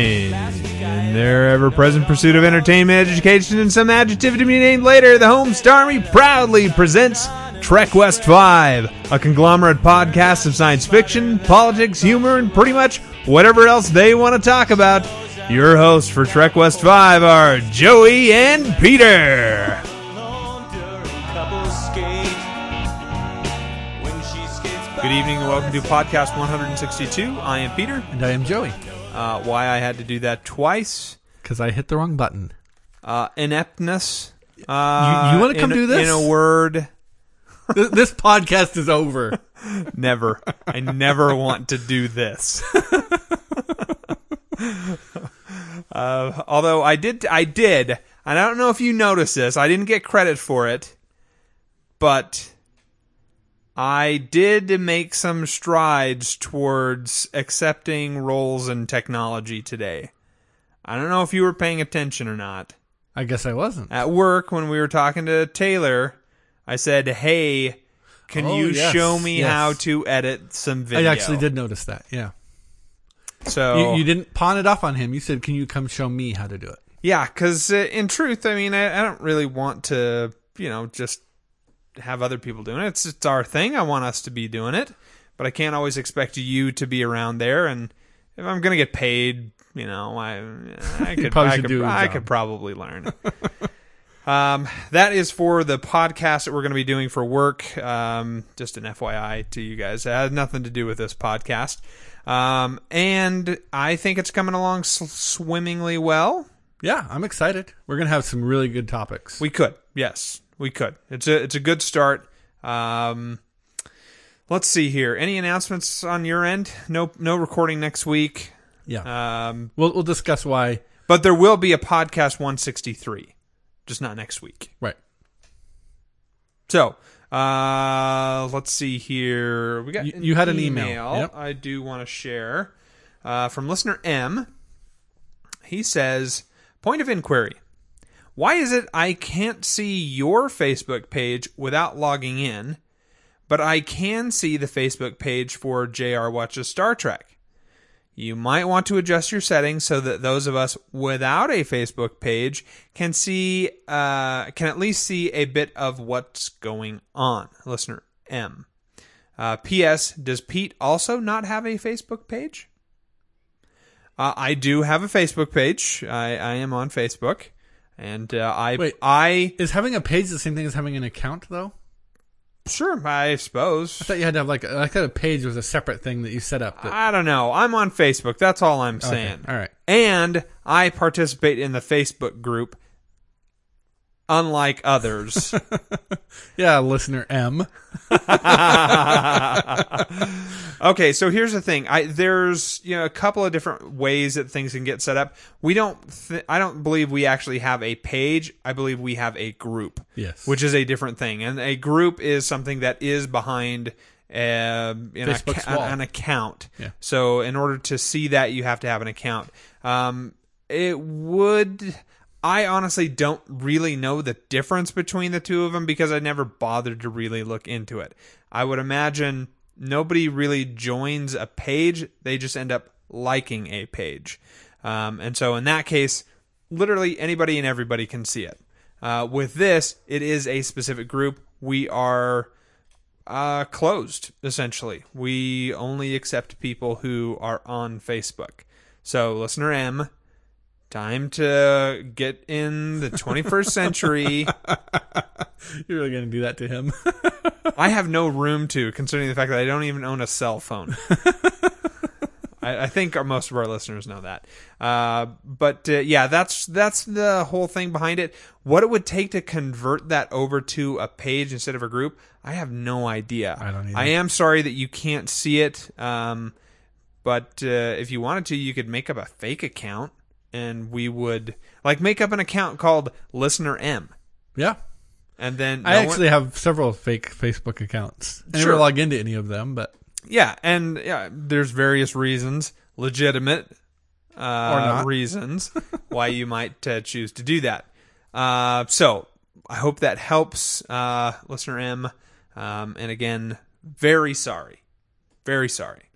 In their ever present pursuit of entertainment, education, and some adjective to be named later, the Home Star Army proudly presents Trek West 5, a conglomerate podcast of science fiction, politics, humor, and pretty much whatever else they want to talk about. Your hosts for Trek West 5 are Joey and Peter. Good evening and welcome to podcast 162. I am Peter. And I am Joey. Uh, why I had to do that twice. Because I hit the wrong button. Uh, ineptness. Uh, You- you wanna come in- do this? In a word, this, this podcast is over. never. I never want to do this. uh, although I did, I did, and I don't know if you noticed this. I didn't get credit for it, but I did make some strides towards accepting roles in technology today. I don't know if you were paying attention or not. I guess I wasn't. At work, when we were talking to Taylor, I said, "Hey, can Oh, you yes, show me yes. how to edit some video? I actually did notice that. Yeah. So You, you didn't pawn it off on him. You said, "Can you come show me how to do it?" yeah, because uh, in truth, I mean, I, I don't really want to, you know, just have other people doing it. It's it's our thing. I want us to be doing it, but I can't always expect you to be around there. And if I'm gonna get paid, you know, I I could probably I could, I could probably learn. Um, that is for the podcast that we're going to be doing for work. Um, just an FYI to you guys. It has nothing to do with this podcast. Um, and I think it's coming along swimmingly well. Yeah, I'm excited. We're gonna have some really good topics. We could, yes, we could. It's a it's a good start. Um, let's see here. Any announcements on your end? No, no recording next week. yeah, Um, we'll we'll discuss why. but there will be a podcast 163, just not next week. Right. So, uh, let's see here. We got You- you had an email. Yep. I do want to share uh, from listener M. He says, "Point of inquiry: Why is it I can't see your Facebook page without logging in, but I can see the Facebook page for JR Watches Star Trek?" You might want to adjust your settings so that those of us without a Facebook page can see, uh, can at least see a bit of what's going on. Listener M. Uh, P.S. Does Pete also not have a Facebook page? Uh, I do have a Facebook page. I, I am on Facebook, and uh, I Wait. I Is having a page the same thing as having an account, though? sure I suppose I thought you had to have like I thought a page was a separate thing that you set up. That, I don't know. I'm on Facebook. That's all I'm okay, saying. all right. and I participate in the Facebook group, unlike others. Yeah, listener M. okay, so here's the thing. I there's you know a couple of different ways that things can get set up. We don't. Th- I don't believe we actually have a page. I believe we have a group, Yes. which is a different thing. And a group is something that is behind. Um, an, Facebook's an account. Yeah. So in order to see that, you have to have an account. Um, it would. I honestly don't really know the difference between the two of them because I never bothered to really look into it. I would imagine nobody really joins a page; they just end up liking a page. Um, and so in that case, literally anybody and everybody can see it. Uh, with this, it is a specific group. We are uh, closed essentially. We only accept people who are on Facebook. So, listener M, time to get in the 21st century. You're really gonna do that to him? I have no room to, considering the fact that I don't even own a cell phone. I, I think our, most of our listeners know that. Uh, but uh, yeah, that's that's the whole thing behind it. What it would take to convert that over to a page instead of a group, I have no idea. I don't either. I am sorry that you can't see it. Um, but uh, if you wanted to, you could make up a fake account, and we would like make up an account called Listener M, yeah. and then I no one- actually have several fake Facebook accounts. I Sure. never log into any of them, but Yeah, and yeah, there's various reasons, legitimate uh, reasons why you might uh, choose to do that. Uh, so I hope that helps, uh, listener M. Um, and again, very sorry, very sorry.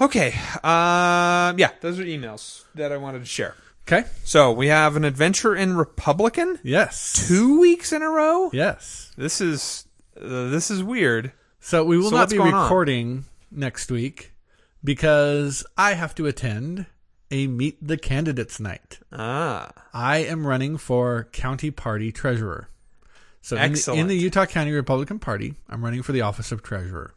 Okay. Um. Yeah, those are emails that I wanted to share. Okay. So we have an adventure in Republican Yes. two weeks in a row. Yes. This is uh, this is weird. So we will So not what's be going on? recording next week because I have to attend a Meet the Candidates night. Ah. I am running for county party treasurer. So in the, in Excellent. the Utah County Republican Party, I'm running for the office of treasurer.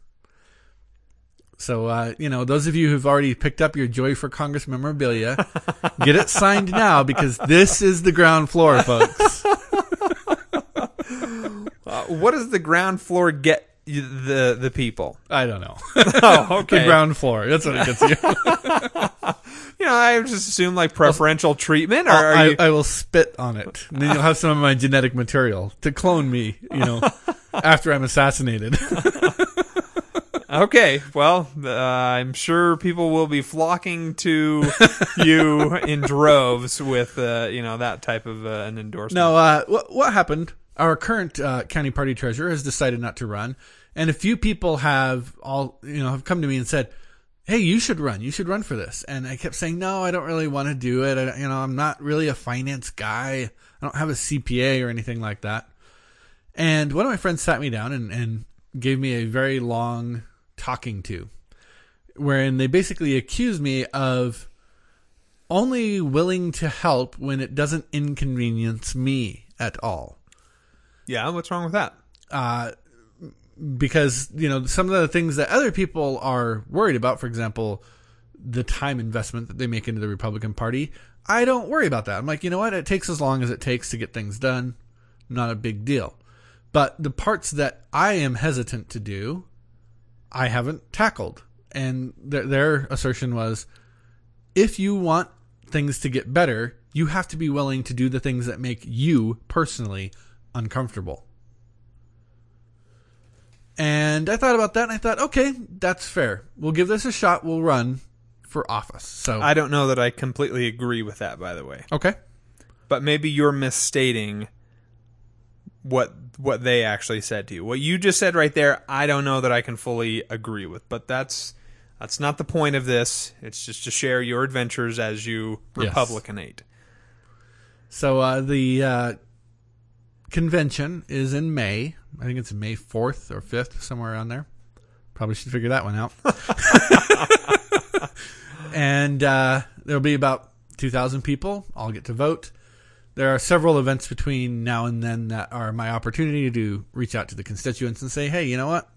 So, uh, you know, those of you who've already picked up your Joey for Congress memorabilia, get it signed now because this is the ground floor, folks. Uh, what does the ground floor get the the people? I don't know. Oh, okay. the ground floor. That's what it gets you. You know, I just assume like preferential treatment, or I, you? I will spit on it. And then you'll have some of my genetic material to clone me, you know, after I'm assassinated. Okay, well, uh, I'm sure people will be flocking to you in droves with, uh, you know, that type of uh, an endorsement. No, uh, what, what happened? Our current uh, county party treasurer has decided not to run, and a few people have all you know have come to me and said, "Hey, you should run. You should run for this." And I kept saying, "No, I don't really want to do it. I, you know, I'm not really a finance guy. I don't have a CPA or anything like that." And one of my friends sat me down and, and gave me a very long talking to, wherein they basically accuse me of only willing to help when it doesn't inconvenience me at all. Yeah, what's wrong with that? Uh, because, you know, some of the things that other people are worried about, for example, the time investment that they make into the Republican Party, I don't worry about that. I'm like, you know what? It takes as long as it takes to get things done. Not a big deal. But the parts that I am hesitant to do, I haven't tackled. And their, their assertion was if you want things to get better, you have to be willing to do the things that make you personally uncomfortable. And I thought about that and I thought, okay, that's fair. We'll give this a shot. We'll run for office. So, I don't know that I completely agree with that, by the way. okay. But maybe you're misstating what what they actually said to you. What you just said right there, I don't know that I can fully agree with. But that's that's not the point of this. It's just to share your adventures as you Yes. Republicanate. So, uh, the uh, convention is in May. I think it's May 4th or 5th, somewhere around there. Probably should figure that one out. and uh, there'll be about 2,000 people. I'll get to vote. There are several events between now and then that are my opportunity to reach out to the constituents and say, hey, you know what?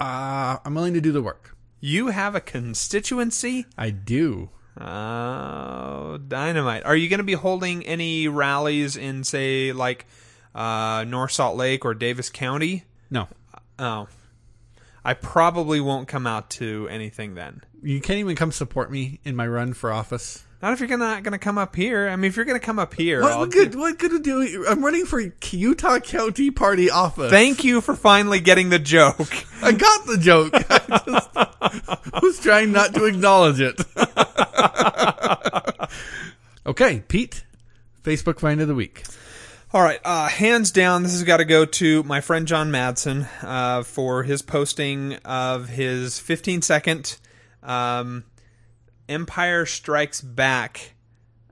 Uh, I'm willing to do the work. You have a constituency? I do. Oh, dynamite. Are you going to be holding any rallies in, say, like uh, North Salt Lake or Davis County? No. Oh. I probably won't come out to anything then. You can't even come support me in my run for office. Not if you're gonna gonna come up here. I mean, if you're gonna come up here, What, I'll what do- good? What good do? I'm running for Utah County Party office. Thank you for finally getting the joke. I got the joke. I just was trying not to acknowledge it. okay, Pete. Facebook find of the week. All right, uh, hands down, this has got to go to my friend Jon Madsen uh, for his posting of his 15 second um, Empire Strikes Back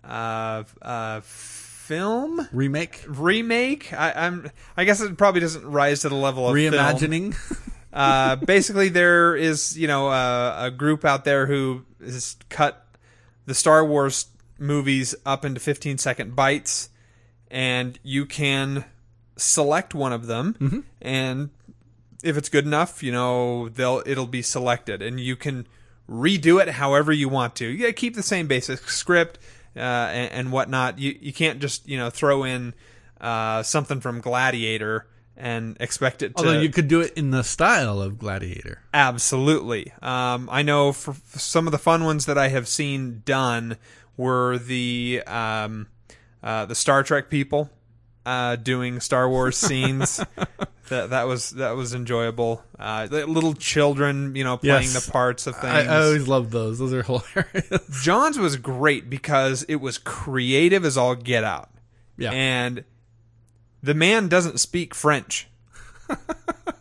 uh, uh, film Remake, remake. I, I'm. I guess it probably doesn't rise to the level of reimagining. uh, basically, there is you know uh, a group out there who has cut the Star Wars movies up into 15 second bites, and you can select one of them, and if it's good enough, you know they'll it'll be selected, and you can redo it however you want to. You gotta keep the same basic script uh, and, and whatnot. You you can't just you know throw in uh, something from Gladiator and expect it to Although you could do it in the style of Gladiator. Absolutely. Um, I know for, for some of the fun ones that I have seen done were the um, uh, the Star Trek people uh, doing Star Wars scenes. That that was that was enjoyable. Uh, little children, you know, playing Yes. the parts of things. I, I always love those. Those are hilarious. Jon's was great because it was creative as all get out. Yeah. And the man doesn't speak French.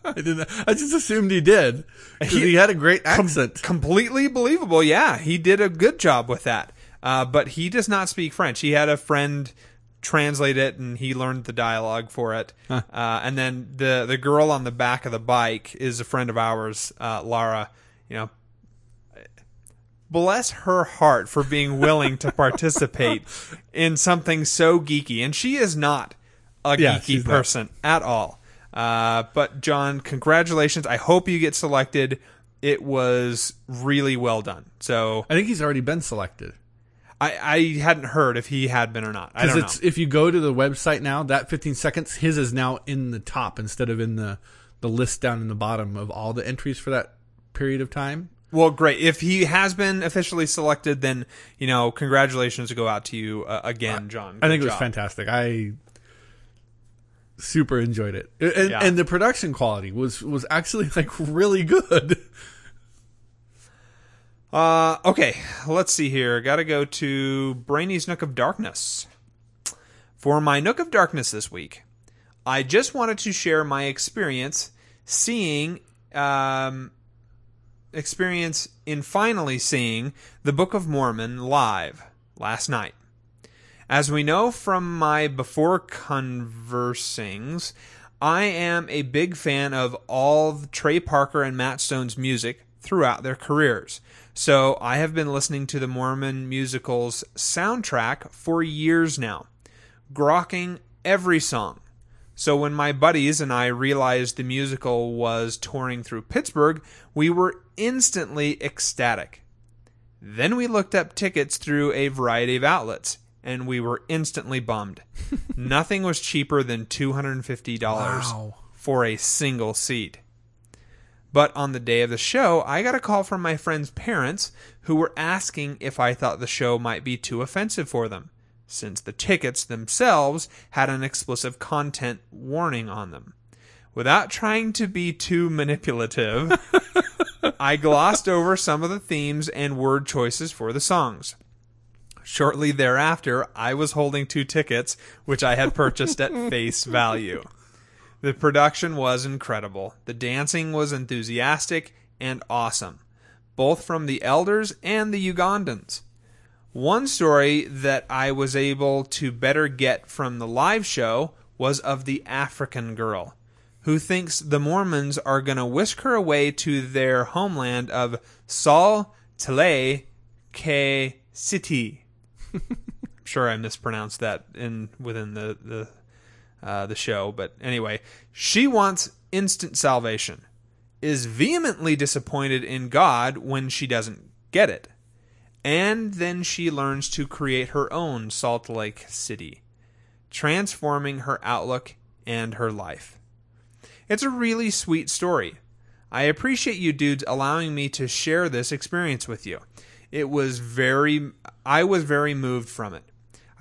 I didn't. I just assumed he did he, He- had a great accent. completely believable. Yeah, he did a good job with that. Uh, but he does not speak French. He had a friend translate it, and he learned the dialogue for it. Uh, and then the the girl on the back of the bike is a friend of ours, uh, Lara. You know, bless her heart for being willing to participate in something so geeky, and she is not a Yeah, geeky she's not. person at all. Uh, but Jon, congratulations! I hope you get selected. It was really well done. So I think he's already been selected. I, I hadn't heard if he had been or not. I Because don't it's know. if you go to the website now, that 15 seconds, his is now in the top instead of in the the list down in the bottom of all the entries for that period of time. Well, great. If he has been officially selected, then you know, congratulations go out to you uh, again, Jon. I think it was job. fantastic. I super enjoyed it, and, Yeah. and the production quality was was actually like really good. Uh, okay, let's see here. Got to go to Brainy's Nook of Darkness. For my Nook of Darkness this week, I just wanted to share my experience seeing, um, experience in finally seeing the Book of Mormon live last night. As we know from my before conversing's, I am a big fan of all Trey Parker and Matt Stone's music throughout their careers. So I have been listening to the Mormon musical's soundtrack for years now, grokking every song. So when my buddies and I realized the musical was touring through Pittsburgh, we were instantly ecstatic. Then we looked up tickets through a variety of outlets, and we were instantly bummed. Nothing was cheaper than $250 Wow. for a single seat. But on the day of the show, I got a call from my friend's parents who were asking if I thought the show might be too offensive for them, since the tickets themselves had an explicit content warning on them. Without trying to be too manipulative, I glossed over some of the themes and word choices for the songs. Shortly thereafter, I was holding two tickets, which I had purchased at face value. The production was incredible. The dancing was enthusiastic and awesome, both from the elders and the Ugandans. One story that I was able to better get from the live show was of the African girl who thinks the Mormons are going to whisk her away to their homeland of Sal Tlay Ka Siti. I'm sure I mispronounced that in within the the uh, the show, but anyway, she wants instant salvation. Is vehemently disappointed in God when she doesn't get it, and then she learns to create her own Salt Lake City, transforming her outlook and her life. It's a really sweet story. I appreciate you dudes allowing me to share this experience with you. It was very I was very moved from it.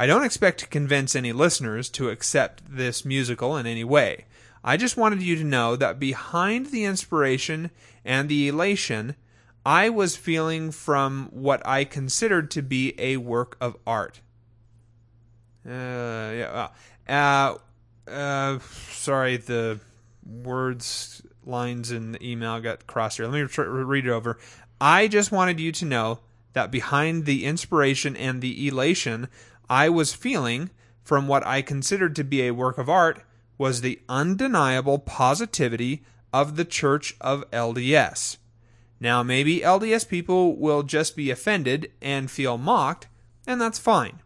I don't expect to convince any listeners to accept this musical in any way. I just wanted you to know that behind the inspiration and the elation, I was feeling from what I considered to be a work of art. Uh, yeah. Uh, uh, sorry, the words, lines in the email got crossed here. Let me read it over. I just wanted you to know that behind the inspiration and the elation I was feeling from what I considered to be a work of art was the undeniable positivity of the Church of LDS. Now, maybe LDS people will just be offended and feel mocked, and that's fine.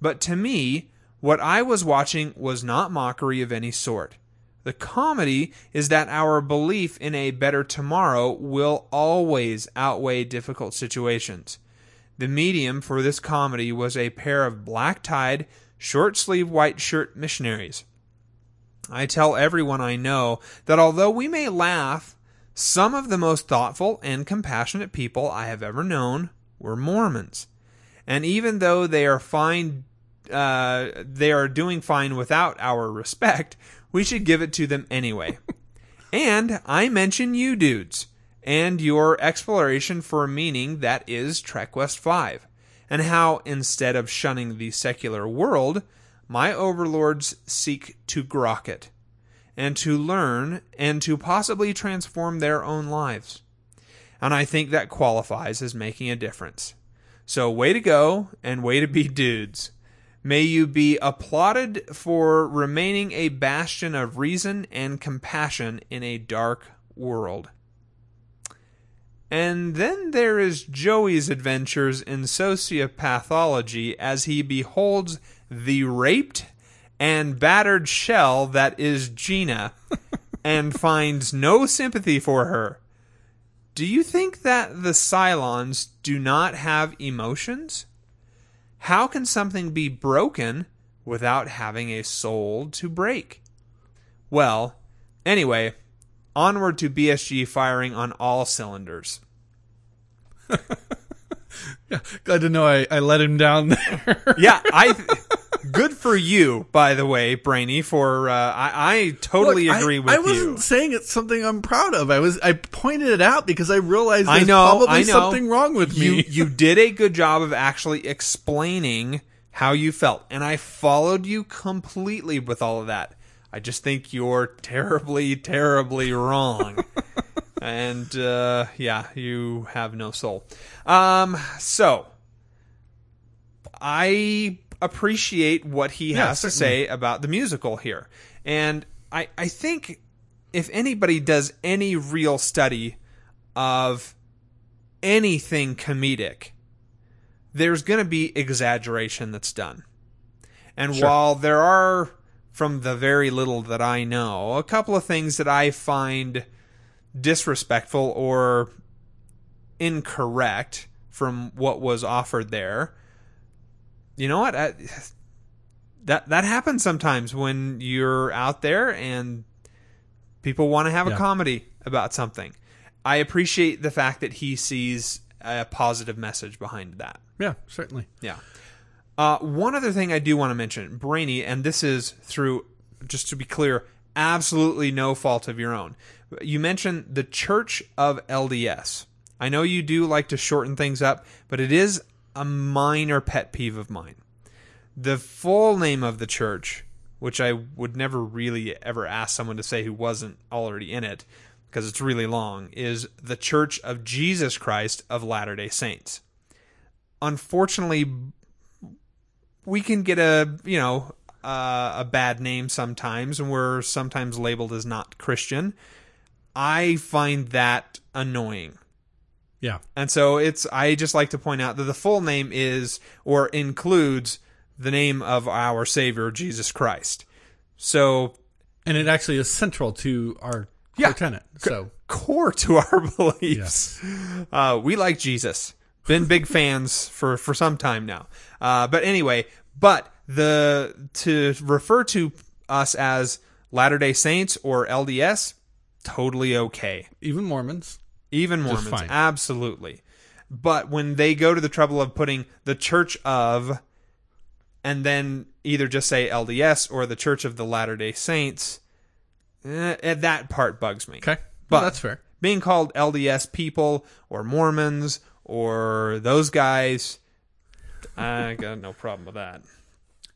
But to me, what I was watching was not mockery of any sort. The comedy is that our belief in a better tomorrow will always outweigh difficult situations. The medium for this comedy was a pair of black tied, short sleeve white shirt missionaries. I tell everyone I know that although we may laugh, some of the most thoughtful and compassionate people I have ever known were Mormons. And even though they are fine, uh, they are doing fine without our respect, we should give it to them anyway. and I mention you dudes and your exploration for meaning that is Trek West 5, and how instead of shunning the secular world, my overlords seek to grok it. and to learn and to possibly transform their own lives. And I think that qualifies as making a difference. So, way to go and way to be dudes. May you be applauded for remaining a bastion of reason and compassion in a dark world. And then there is Joey's adventures in sociopathology as he beholds the raped and battered shell that is Gina and finds no sympathy for her. Do you think that the Cylons do not have emotions? How can something be broken without having a soul to break? Well, anyway, onward to BSG firing on all cylinders. Yeah, glad to know I, I let him down there. Yeah, I. Good for you, by the way, Brainy. For uh, I, I totally Look, I- agree with I wasn't saying it's something I'm proud of. I was I pointed it out because I realized I there's know, probably I know. something wrong with you me. you did a good job of actually explaining how you felt, and I followed you completely with all of that. I just think you're terribly, terribly wrong. and uh, yeah, you have no soul. Um, so I appreciate what he Yeah, has to say about the musical here, and I I think if anybody does any real study of anything comedic, there's going to be exaggeration that's done. And Sure. while there are, from the very little that I know, a couple of things that I find disrespectful or incorrect from what was offered there, you know what? I, that that happens sometimes when you're out there and people want to have a comedy about something. I appreciate the fact that he sees a positive message behind that. yeah, certainly. Yeah. Uh, one other thing I do want to mention, Brainy, and this is through, just to be clear, absolutely no fault of your own. You mentioned the Church of LDS. I know you do like to shorten things up, but it is a minor pet peeve of mine. The full name of the church, which I would never really ever ask someone to say who wasn't already in it, because it's really long, is the Church of Jesus Christ of Latter day Saints unfortunately we can get a you know uh, a bad name sometimes and we're sometimes labeled as not christian i find that annoying Yeah. and so it's i just like to point out that the full name is or includes the name of our savior jesus christ so And it actually is central to our Yeah. core tenet. So core to our beliefs. Uh, we like Jesus. Been big fans for for some time now. Uh, but anyway, but the to refer to us as Latter Day Saints or LDS, totally okay. even Mormons. Even Mormons, absolutely. But when they go to the trouble of putting the Church of, and then either just say LDS or the Church of the Latter Day Saints, eh, that part bugs me Okay. But- Well, that's fair. being called LDS people or Mormons or those guys, I got no problem with that.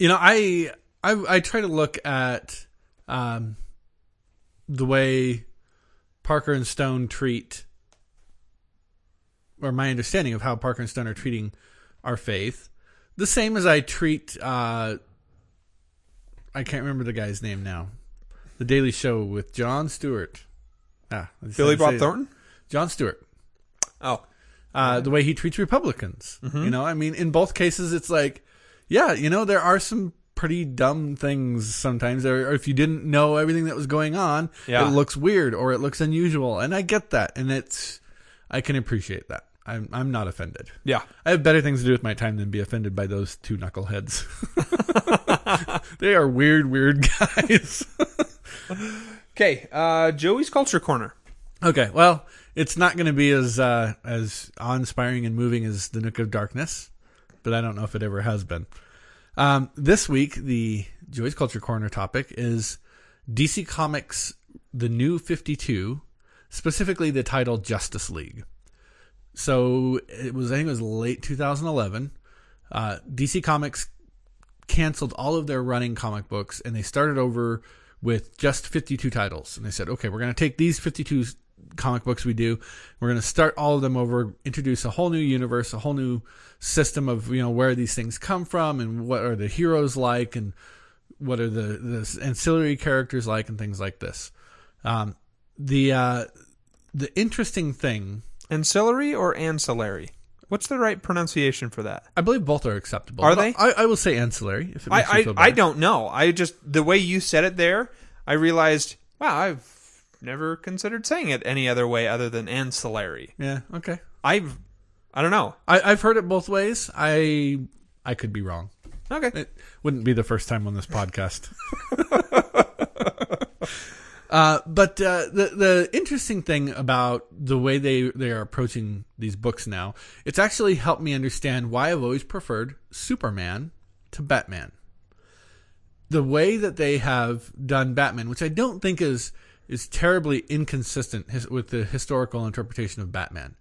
You know, I I I try to look at um the way Parker and Stone treat or my understanding of how Parker and Stone are treating our faith the same as I treat uh I can't remember the guy's name now. The Daily Show with Jon Stewart. Ah, Billy Bob. Thornton? Jon Stewart. Oh, uh, the way he treats Republicans. Mm-hmm. You know, I mean, in both cases, it's like, yeah, you know, there are some pretty dumb things sometimes. Or or if you didn't know everything that was going on, Yeah. it looks weird or it looks unusual, and I get that, and it's, I can appreciate that. I'm I'm not offended. yeah. I have better things to do with my time than be offended by those two knuckleheads. they are weird, weird guys. Okay, uh, Joey's Culture Corner. Okay, well, it's not going to be as uh, as awe-inspiring and moving as the Nook of Darkness, but I don't know if it ever has been. Um, this week, the Joey's Culture Corner topic is DC Comics: The New Fifty Two, specifically the title Justice League. So it was, I think, it was late 2011. Uh, DC Comics canceled all of their running comic books, and they started over with just 52 titles. And they said, okay, we're going to take these 52 comic books we do, we're going to start all of them over, introduce a whole new universe, a whole new system of, you know, where these things come from and what are the heroes like and what are the, the ancillary characters like and things like this. Um, the, uh, the interesting thing, Ancillary or ancillary? What's the right pronunciation for that? I believe both are acceptable. Are they? I, I will say ancillary if it makes you I, feel I, better. I don't know. I just the way you said it there, I realized, wow, I've never considered saying it any other way other than ancillary. Yeah. Okay. I've I don't know. I, I've heard it both ways. I I could be wrong. Okay. It wouldn't be the first time on this podcast. uh, but uh, the the interesting thing about the way they they are approaching these books now, it's actually helped me understand why I've always preferred Superman to Batman. The way that they have done Batman, which I don't think is is terribly inconsistent his, with the historical interpretation of Batman,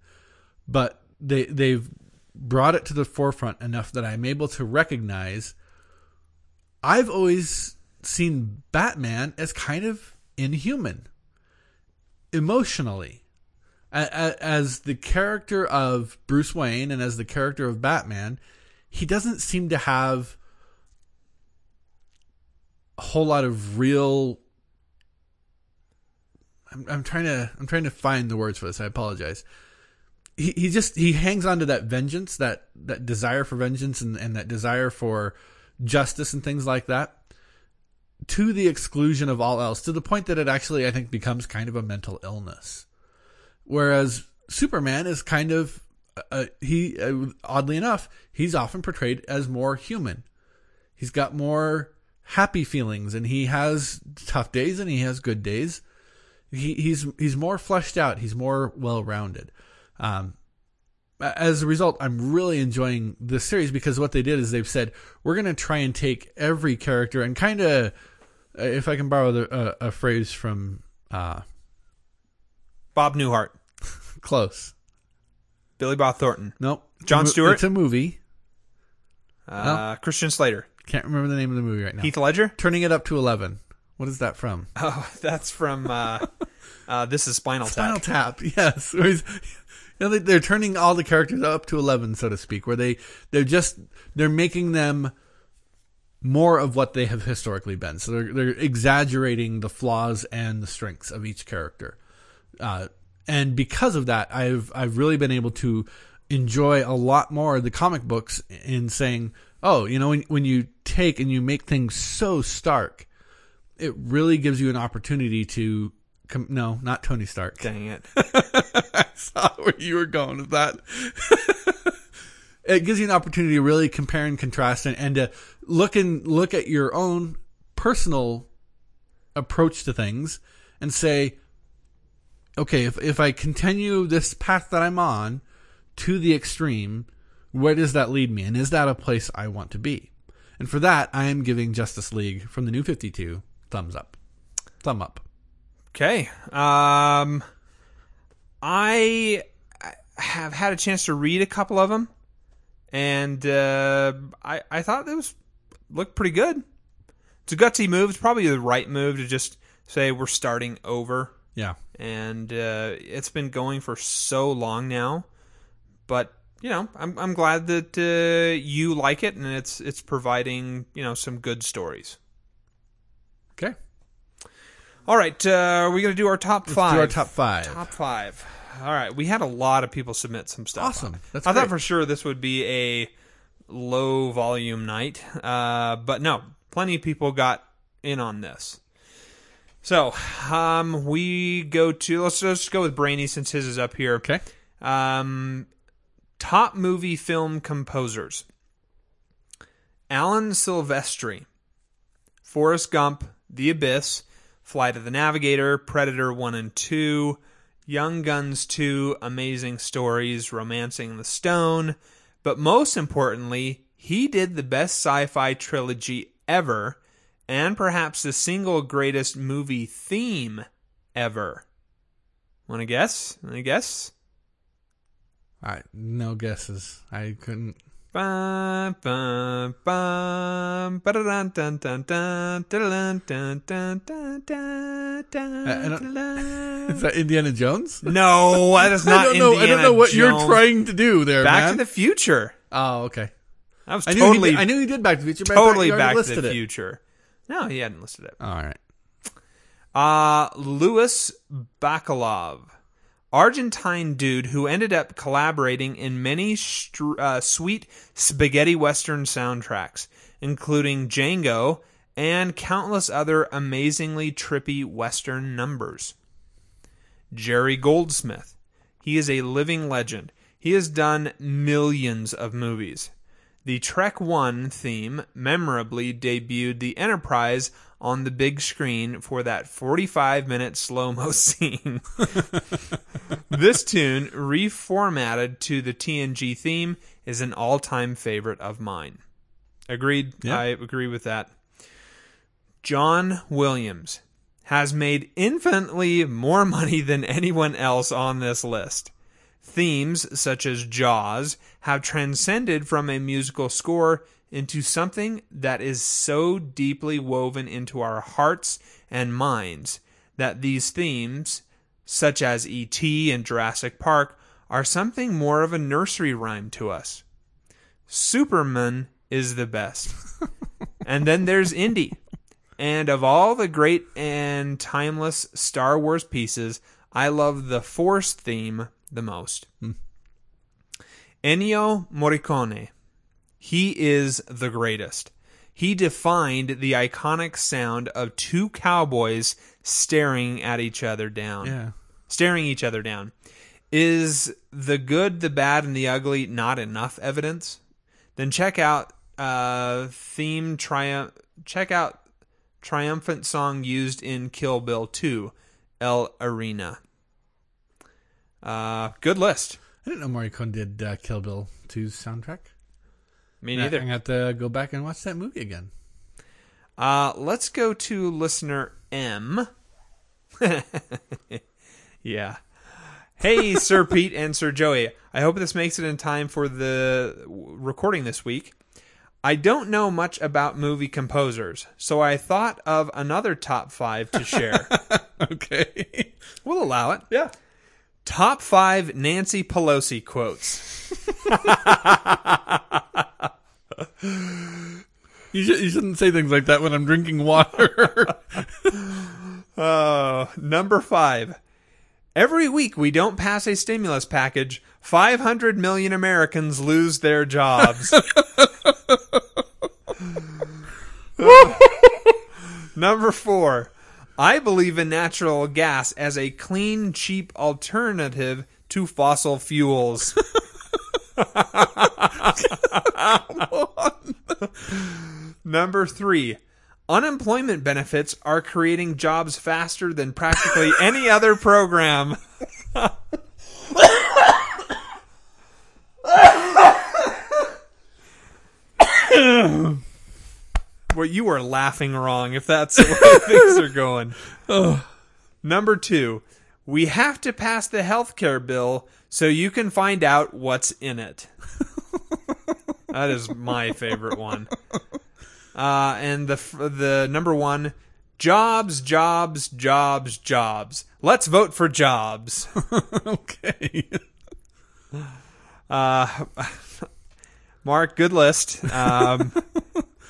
but they they've brought it to the forefront enough that I'm able to recognize I've always seen Batman as kind of inhuman emotionally. As the character of Bruce Wayne and as the character of Batman, he doesn't seem to have a whole lot of real. I'm, I'm trying to I'm trying to find the words for this. I apologize. He, he just he hangs on to that vengeance that that desire for vengeance and, and that desire for justice and things like that to the exclusion of all else to the point that it actually i think becomes kind of a mental illness. Whereas superman is kind of uh, he uh, oddly enough he's often portrayed as more human. He's got more happy feelings and he has tough days and he has good days he, he's he's more fleshed out he's more well-rounded um, as a result, I'm really enjoying this series because what they did is they've said we're going to try and take every character and kind of, if I can borrow the, uh, a phrase from uh, Bob Newhart, close. Billy Bob Thornton, Nope. Jon Stewart? It's a movie. uh, Christian Slater, Can't remember the name of the movie right now. Heath Ledger. Turning it up to eleven. What is that from? Oh, that's from uh, uh, this is Spinal Tap. Spinal Tap. Yes. Where he's- you know, they, they're turning all the characters up to eleven, so to speak. Where they they're just they're making them more of what they have historically been. So they're they're exaggerating the flaws and the strengths of each character. Uh, and because of that, I've I've really been able to enjoy a lot more of the comic books in saying, oh, you know, when when you take and you make things so stark, it really gives you an opportunity to. Com- no, not Tony Stark. Dang it! I saw where you were going with that. it gives you an opportunity to really compare and contrast and, and to look and look at your own personal approach to things and say, okay, if, if I continue this path that I'm on to the extreme, where does that lead me? And is that a place I want to be? And for that, I am giving Justice League from the new 52 thumbs up. Thumb up. Okay. Um, I have had a chance to read a couple of them, and uh, I I thought it was looked pretty good. It's a gutsy move. It's probably the right move to just say we're starting over, Yeah. and uh, it's been going for so long now. But you know, I'm I'm glad that uh, you like it, and it's it's providing you know some good stories. All right, uh, are we going to do our top five? do our top five. Top five. All right, we had a lot of people submit some stuff. Awesome. That's I thought for sure this would be a low volume night, uh, but no, plenty of people got in on this. So, um, we go to let's just go with Brainy since his is up here. Okay. Um, top movie film composers: Alan Silvestri, Forrest Gump, The Abyss, Flight of the Navigator, Predator 1 and 2, Young Guns 2, Amazing Stories, Romancing the Stone, but most importantly, he did the best sci fi trilogy ever, and perhaps the single greatest movie theme ever. Want to guess? To guess? Right, no guesses. I couldn't. Bum, bum, bum, ba-da-dun, dun, dun, dun, da-da-dun, dun, dun, dun, dun, dun, I don't- da-da. Is that Indiana Jones? No, that is not I don't know. I don't know what you're trying to do there, Back man. to the Future. oh, okay. That was I knew totally, he did, I knew he did Back to the Future. But I thought totally you already Back to listed the it. Future. No, he hadn't listed it. All right. Uh, Luis Bacalov, Argentine dude who ended up collaborating in many uh, sweet spaghetti western soundtracks, including Django and countless other amazingly trippy western numbers. Jerry Goldsmith. He is a living legend. He has done millions of movies. The Trek 1 theme memorably debuted the Enterprise on the big screen for that 45 minute slow mo scene. this tune, reformatted to the TNG theme, is an all time favorite of mine. Agreed. Yeah. I agree with that. John Williams has made infinitely more money than anyone else on this list. Themes such as Jaws have transcended from a musical score into something that is so deeply woven into our hearts and minds that these themes, such as E.T. and Jurassic Park, are something more of a nursery rhyme to us. Superman is the best. and then there's Indy. And of all the great and timeless Star Wars pieces, I love the Force theme the most. Hmm. Ennio Morricone. He is the greatest. He defined the iconic sound of two cowboys staring at each other down. Yeah. Staring each other down. Is the good, the bad, and the ugly not enough evidence? Then check out uh, theme triumph. Check out triumphant song used in Kill Bill 2, L'Arena. Uh, good list. I didn't know Morricone did uh, Kill Bill 2's soundtrack. Me I'm neither. gonna have to go back and watch that movie again. Uh, let's go to listener M. yeah. Hey, Sir Pete and Sir Joey. I hope this makes it in time for the recording this week. I don't know much about movie composers, so I thought of another top five to share. Okay. we'll allow it. yeah. Top five Nancy Pelosi quotes. You, should, you shouldn't say things like that when I'm drinking water. Uh, number five. Every week we don't pass a stimulus package, 500 million Americans lose their jobs. number four. I believe in natural gas as a clean, cheap alternative to fossil fuels. Number three, unemployment benefits are creating jobs faster than practically any other program. well, you are laughing wrong if that's the way things are going. Number two, we have to pass the health care bill so you can find out what's in it. that is my favorite one. Uh, and the the number one, jobs, jobs, jobs, jobs. Let's vote for jobs. okay. Uh, Mark, good list. Um,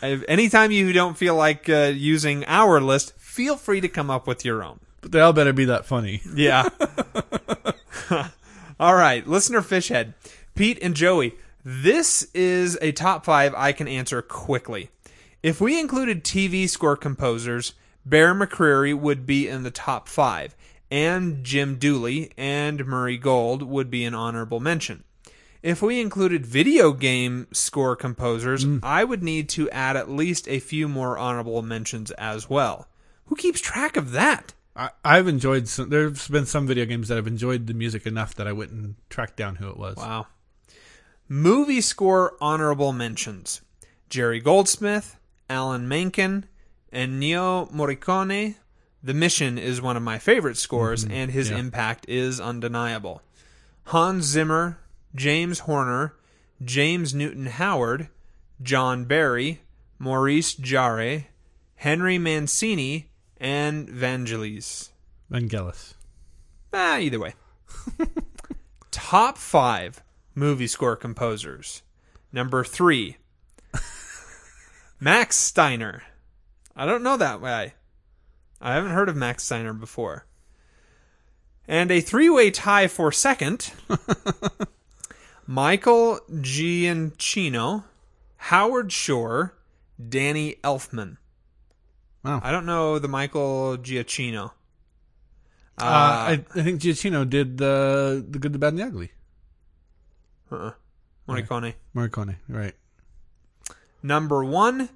anytime you don't feel like uh, using our list, feel free to come up with your own. But they all better be that funny. Yeah. All right, listener Fishhead, Pete and Joey. This is a top five I can answer quickly. If we included TV score composers, Bear McCreary would be in the top five, and Jim Dooley and Murray Gold would be an honorable mention. If we included video game score composers, mm. I would need to add at least a few more honorable mentions as well. Who keeps track of that? I, I've enjoyed some. There's been some video games that I've enjoyed the music enough that I went and tracked down who it was. Wow. Movie score honorable mentions Jerry Goldsmith, Alan Menken, and Ennio Morricone. The Mission is one of my favorite scores, mm-hmm. and his yeah. impact is undeniable. Hans Zimmer, James Horner, James Newton Howard, John Barry, Maurice Jarre, Henry Mancini, and Vangelis. Vangelis. Ah, either way. Top five movie score composers. Number three, Max Steiner. I don't know that guy. I haven't heard of Max Steiner before. And a three way tie for second Michael Giacchino, Howard Shore, Danny Elfman. Wow. I don't know the Michael Giacchino. Uh, I, I think Giacchino did the the good, the bad, and the ugly. Uh-uh. Morricone. Morricone, right? Number one,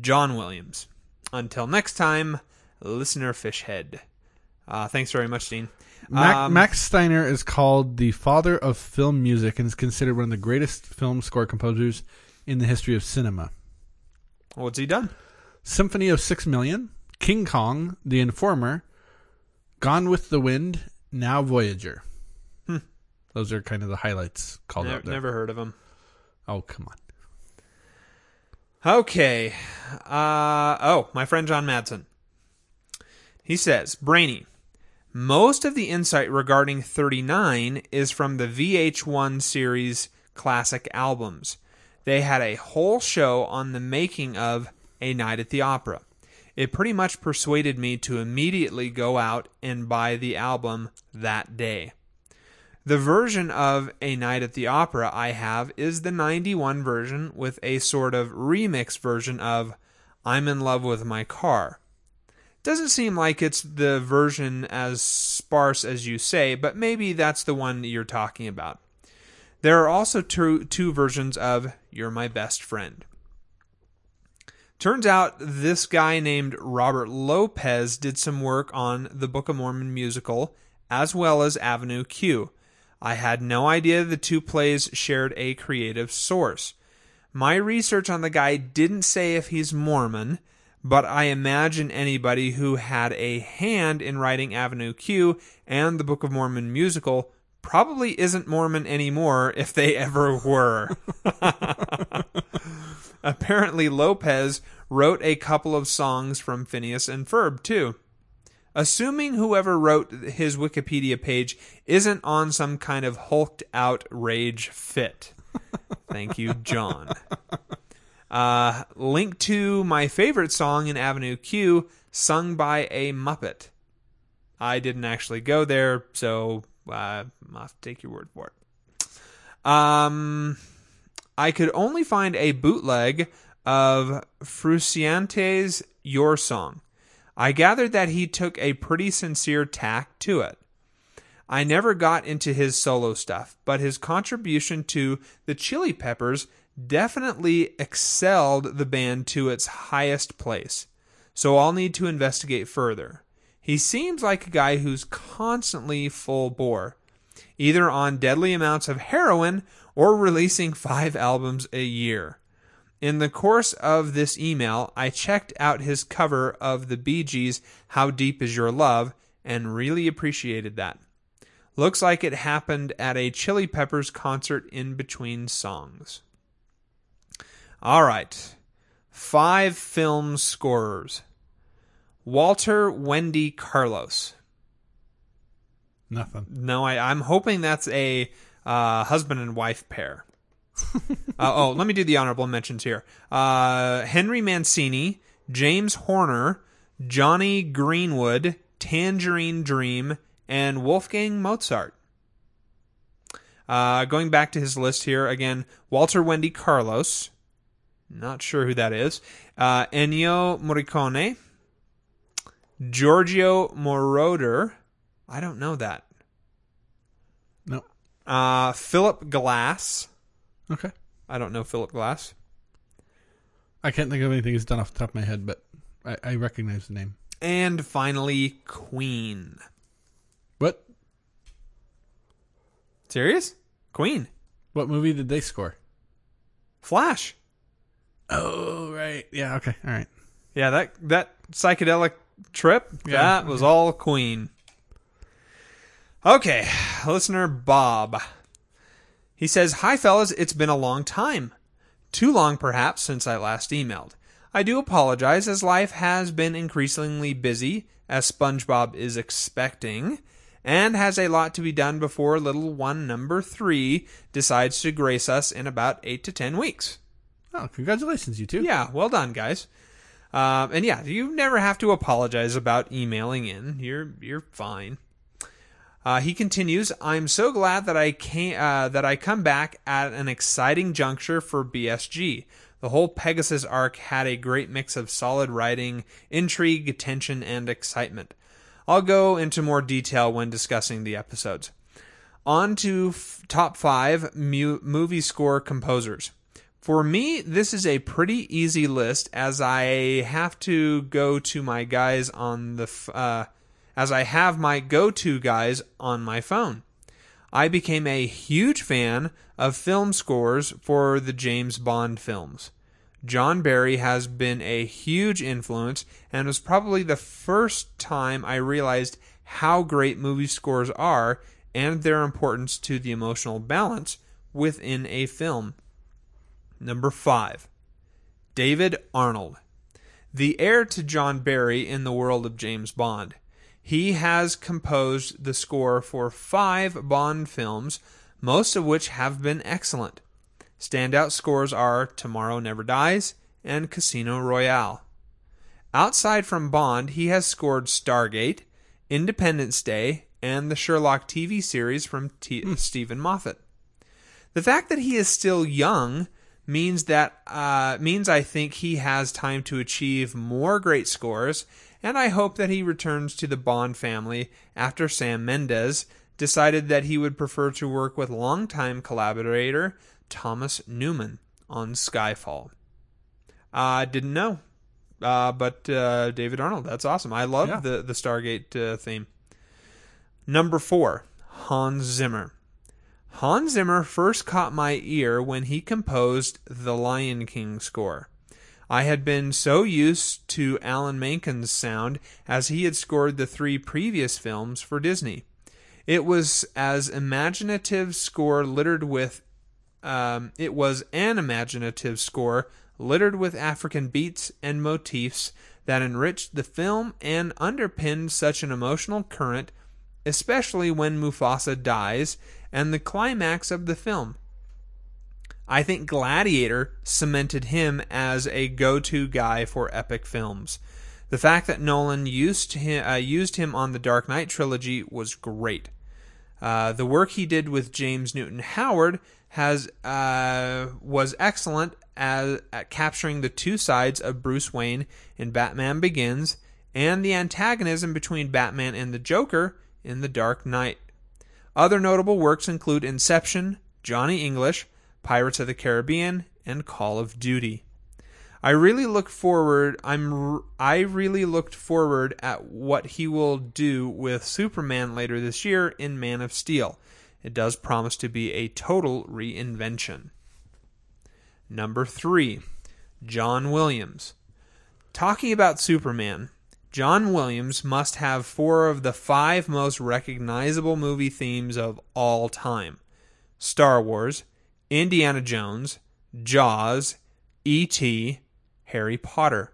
John Williams. Until next time, listener fishhead. Uh, thanks very much, Dean. Mac, Um, Max Steiner is called the father of film music and is considered one of the greatest film score composers in the history of cinema. What's he done? Symphony of Six Million, King Kong, The Informer, Gone with the Wind, now Voyager. Hmm. Those are kind of the highlights called Ne- out there. never heard of them. Oh, come on. Okay. Uh, oh, my friend Jon Madsen. He says, Brainy, most of the insight regarding 39 is from the VH1 series classic albums. They had a whole show on the making of A Night at the Opera. It pretty much persuaded me to immediately go out and buy the album that day. The version of A Night at the Opera I have is the 91 version with a sort of remix version of I'm in Love with My Car. Doesn't seem like it's the version as sparse as you say, but maybe that's the one you're talking about. There are also two, two versions of You're My Best Friend. Turns out this guy named Robert Lopez did some work on the Book of Mormon musical as well as Avenue Q. I had no idea the two plays shared a creative source. My research on the guy didn't say if he's Mormon, but I imagine anybody who had a hand in writing Avenue Q and the Book of Mormon musical probably isn't Mormon anymore if they ever were. Apparently, Lopez wrote a couple of songs from Phineas and Ferb, too. Assuming whoever wrote his Wikipedia page isn't on some kind of hulked out rage fit. Thank you, Jon. Uh, link to my favorite song in Avenue Q, sung by a Muppet. I didn't actually go there, so uh, I'll take your word for it. Um, I could only find a bootleg of Frusciante's Your Song. I gathered that he took a pretty sincere tack to it. I never got into his solo stuff, but his contribution to the Chili Peppers definitely excelled the band to its highest place. So I'll need to investigate further. He seems like a guy who's constantly full bore, either on deadly amounts of heroin or releasing five albums a year. In the course of this email, I checked out his cover of the Bee Gees' How Deep Is Your Love and really appreciated that. Looks like it happened at a Chili Peppers concert in between songs. All right. Five film scorers. Walter Wendy Carlos. Nothing. No, I, I'm hoping that's a uh, husband and wife pair. uh, oh, let me do the honorable mentions here. Uh, Henry Mancini, James Horner, Jonny Greenwood, Tangerine Dream, and Wolfgang Mozart. Uh, going back to his list here again, Walter Wendy Carlos. Not sure who that is. Uh, Ennio Morricone, Giorgio Moroder. I don't know that. Uh, Philip Glass. Okay. I don't know Philip Glass. I can't think of anything he's done off the top of my head, but I, I recognize the name. And finally, Queen. What? Serious? Queen. What movie did they score? Flash. Oh, right. Yeah. Okay. All right. Yeah, that that psychedelic trip, Yeah. that was all Queen. Okay, listener Bob. He says, Hi, fellas, it's been a long time. Too long, perhaps, since I last emailed. I do apologize, as life has been increasingly busy, as SpongeBob is expecting, and has a lot to be done before little one number three decides to grace us in about eight to ten weeks. Oh, congratulations, you two. Yeah, well done, guys. Um, and yeah, you never have to apologize about emailing in. You're you're fine. Uh, he continues, "I'm so glad that I came uh, that I come back at an exciting juncture for BSG. The whole Pegasus arc had a great mix of solid writing, intrigue, tension, and excitement. I'll go into more detail when discussing the episodes. On to f- top five mu- movie score composers. For me, this is a pretty easy list as I have to go to my guys on the f- uh, as I have my go-to guys on my phone. I became a huge fan of film scores for the James Bond films. John Barry has been a huge influence and was probably the first time I realized how great movie scores are and their importance to the emotional balance within a film. Number 5. David Arnold. The heir to John Barry in the world of James Bond. He has composed the score for five Bond films, most of which have been excellent. Standout scores are Tomorrow Never Dies and Casino Royale. Outside from Bond, he has scored Stargate, Independence Day, and the Sherlock TV series from T- mm. Steven Moffat. The fact that he is still young means that uh, means I think he has time to achieve more great scores, and I hope that he returns to the Bond family after Sam Mendes decided that he would prefer to work with longtime collaborator Thomas Newman on Skyfall. I uh, didn't know, uh, but uh, David Arnold, that's awesome. I love yeah. the the Stargate uh, theme. Number four, Hans Zimmer. Hans Zimmer first caught my ear when he composed the Lion King score. I had been so used to Alan Menken's sound as he had scored the three previous films for Disney. It was as imaginative score littered with um, it was an imaginative score littered with African beats and motifs that enriched the film and underpinned such an emotional current, especially when Mufasa dies and the climax of the film. I think Gladiator cemented him as a go to guy for epic films. The fact that Nolan used him, uh, used him on the Dark Knight trilogy was great. Uh, the work he did with James Newton Howard has uh, was excellent as, at capturing the two sides of Bruce Wayne in Batman Begins and the antagonism between Batman and the Joker in The Dark Knight. Other notable works include Inception, Johnny English, Pirates of the Caribbean, and Call of Duty. I really look forward I'm I really looked forward at what he will do with Superman later this year in Man of Steel. It does promise to be a total reinvention. Number 3, John Williams. Talking about Superman, John Williams must have four of the five most recognizable movie themes of all time Star Wars, Indiana Jones, Jaws, E.T., Harry Potter.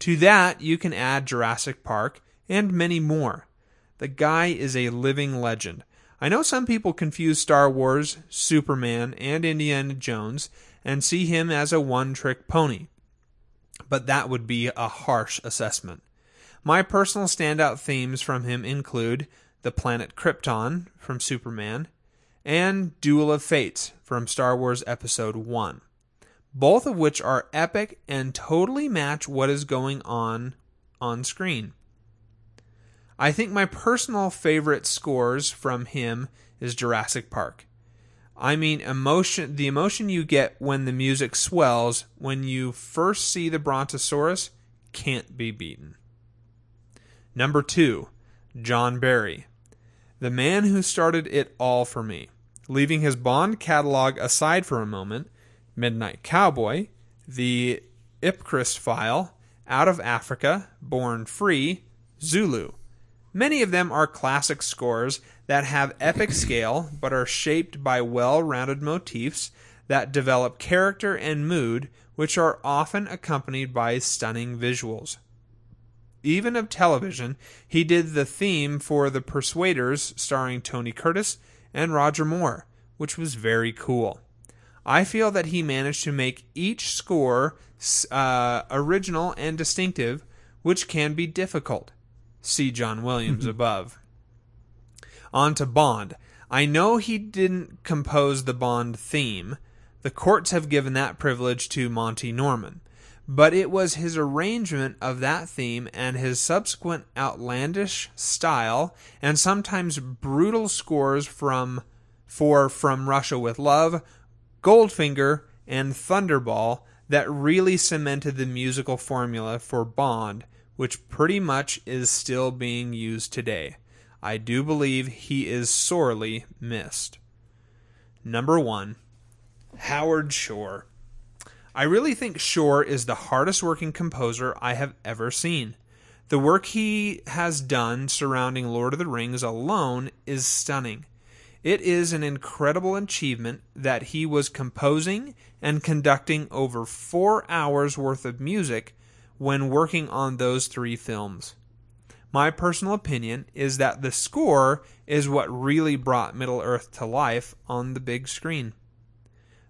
To that, you can add Jurassic Park and many more. The guy is a living legend. I know some people confuse Star Wars, Superman, and Indiana Jones and see him as a one trick pony. But that would be a harsh assessment. My personal standout themes from him include the planet Krypton from Superman and Duel of Fates from Star Wars Episode 1, both of which are epic and totally match what is going on on screen. I think my personal favorite scores from him is Jurassic Park. I mean, emotion, the emotion you get when the music swells when you first see the Brontosaurus can't be beaten. Number two, John Barry, the man who started it all for me. Leaving his Bond catalog aside for a moment, Midnight Cowboy, The Ipcress File, Out of Africa, Born Free, Zulu. Many of them are classic scores that have epic scale but are shaped by well rounded motifs that develop character and mood, which are often accompanied by stunning visuals. Even of television, he did the theme for The Persuaders, starring Tony Curtis and Roger Moore, which was very cool. I feel that he managed to make each score uh, original and distinctive, which can be difficult. See John Williams above. On to Bond. I know he didn't compose the Bond theme. The courts have given that privilege to Monty Norman. But it was his arrangement of that theme and his subsequent outlandish style and sometimes brutal scores from for From Russia with Love, Goldfinger, and Thunderball that really cemented the musical formula for Bond, which pretty much is still being used today. I do believe he is sorely missed. Number one, Howard Shore. I really think Shore is the hardest working composer I have ever seen. The work he has done surrounding Lord of the Rings alone is stunning. It is an incredible achievement that he was composing and conducting over four hours worth of music when working on those three films. My personal opinion is that the score is what really brought Middle Earth to life on the big screen.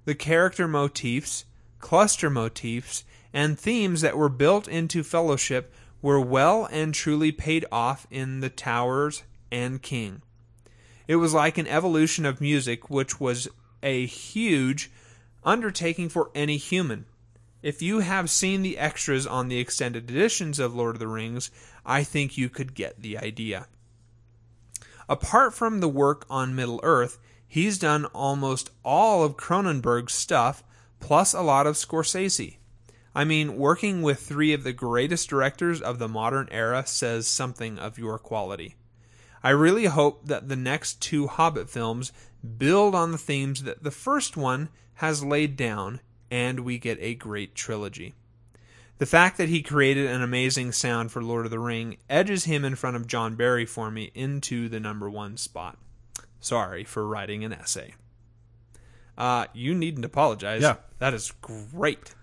The character motifs, cluster motifs, and themes that were built into Fellowship were well and truly paid off in The Towers and King. It was like an evolution of music, which was a huge undertaking for any human. If you have seen the extras on the extended editions of Lord of the Rings, I think you could get the idea. Apart from the work on Middle Earth, he's done almost all of Cronenberg's stuff, plus a lot of Scorsese. I mean, working with three of the greatest directors of the modern era says something of your quality. I really hope that the next two Hobbit films build on the themes that the first one has laid down, and we get a great trilogy. The fact that he created an amazing sound for Lord of the Ring edges him in front of John Barry for me into the number one spot. Sorry for writing an essay. Uh, you needn't apologize. Yeah. That is great.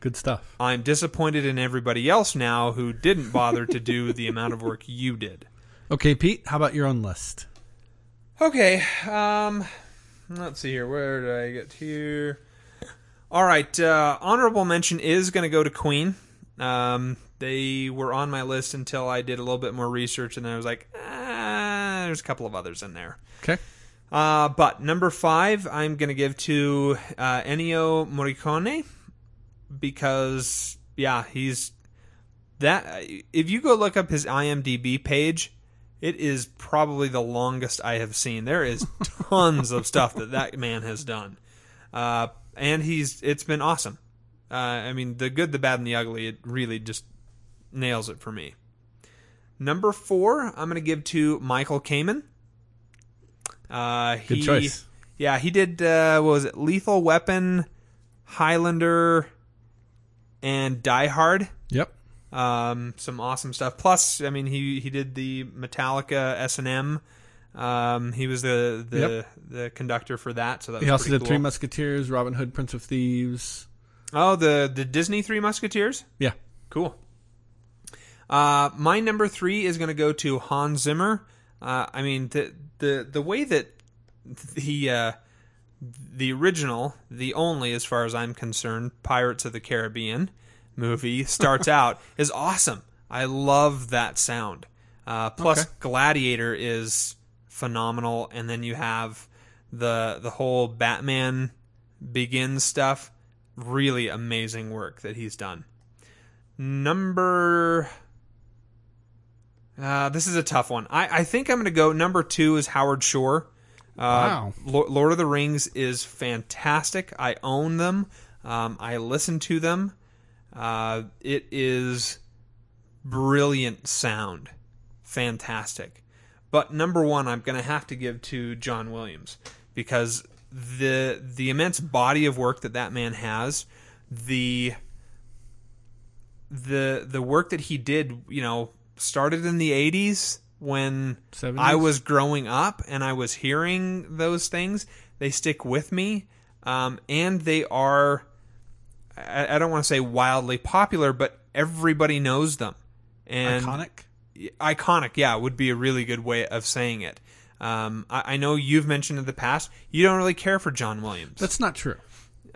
Good stuff. I'm disappointed in everybody else now who didn't bother to do the amount of work you did. Okay, Pete, how about your own list? Okay, um, let's see here. Where did I get here? All right, uh, honorable mention is going to go to Queen. Um, they were on my list until I did a little bit more research, and then I was like, ah, there's a couple of others in there. Okay. Uh, but number five, I'm going to give to uh, Ennio Morricone because, yeah, he's that. If you go look up his IMDb page, it is probably the longest I have seen. There is tons of stuff that that man has done, uh, and he's it's been awesome. Uh, I mean, the good, the bad, and the ugly. It really just nails it for me. Number four, I'm going to give to Michael Kamen. Uh, Good he, choice. Yeah, he did. Uh, what was it? Lethal Weapon, Highlander, and Die Hard. Yep. Um, some awesome stuff. Plus, I mean, he he did the Metallica S and M. Um, he was the the Yep. the conductor for that. So that was He also did Three. Musketeers, Robin Hood, Prince of Thieves. Oh, the the Disney Three Musketeers. Yeah. Cool. Uh, my number three is going to go to Hans Zimmer. Uh, I mean, the the the way that the uh, the original, the only, as far as I'm concerned, Pirates of the Caribbean movie starts out is awesome. I love that sound. Uh, plus, Okay. Gladiator is phenomenal, and then you have the the whole Batman Begins stuff. Really amazing work that he's done. Number. Uh, this is a tough one. I, I think I'm going to go. Number two is Howard Shore. Uh, Wow. Lord of the Rings is fantastic. I own them. Um, I listen to them. Uh, it is brilliant sound. Fantastic. But number one, I'm going to have to give to John Williams because the the immense body of work that that man has, the the the work that he did, you know, started in the 80s when 70s? I was growing up and I was hearing those things. They stick with me, um, and they are. I, I don't want to say wildly popular, but everybody knows them. And iconic. iconic, yeah, would be a really good way of saying it. Um, I, I know you've mentioned in the past you don't really care for John Williams. That's not true.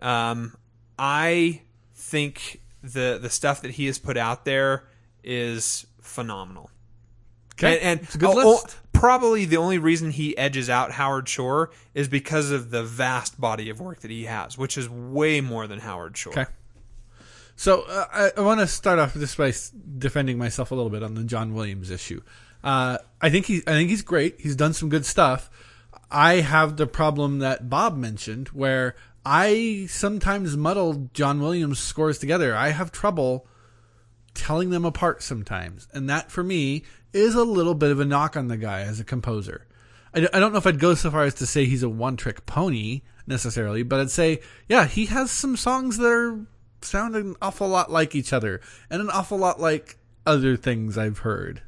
Um, I think the the stuff that he has put out there is phenomenal. Okay, And, and good oh, oh, probably the only reason he edges out Howard Shore is because of the vast body of work that he has, which is way more than Howard Shore. Okay. So uh, I, I want to start off just by defending myself a little bit on the John Williams issue. Uh, I think he, I think he's great. He's done some good stuff. I have the problem that Bob mentioned, where I sometimes muddle John Williams scores together. I have trouble telling them apart sometimes, and that for me is a little bit of a knock on the guy as a composer. I don't know if I'd go so far as to say he's a one-trick pony necessarily, but I'd say, yeah, he has some songs that are sound an awful lot like each other, and an awful lot like other things I've heard.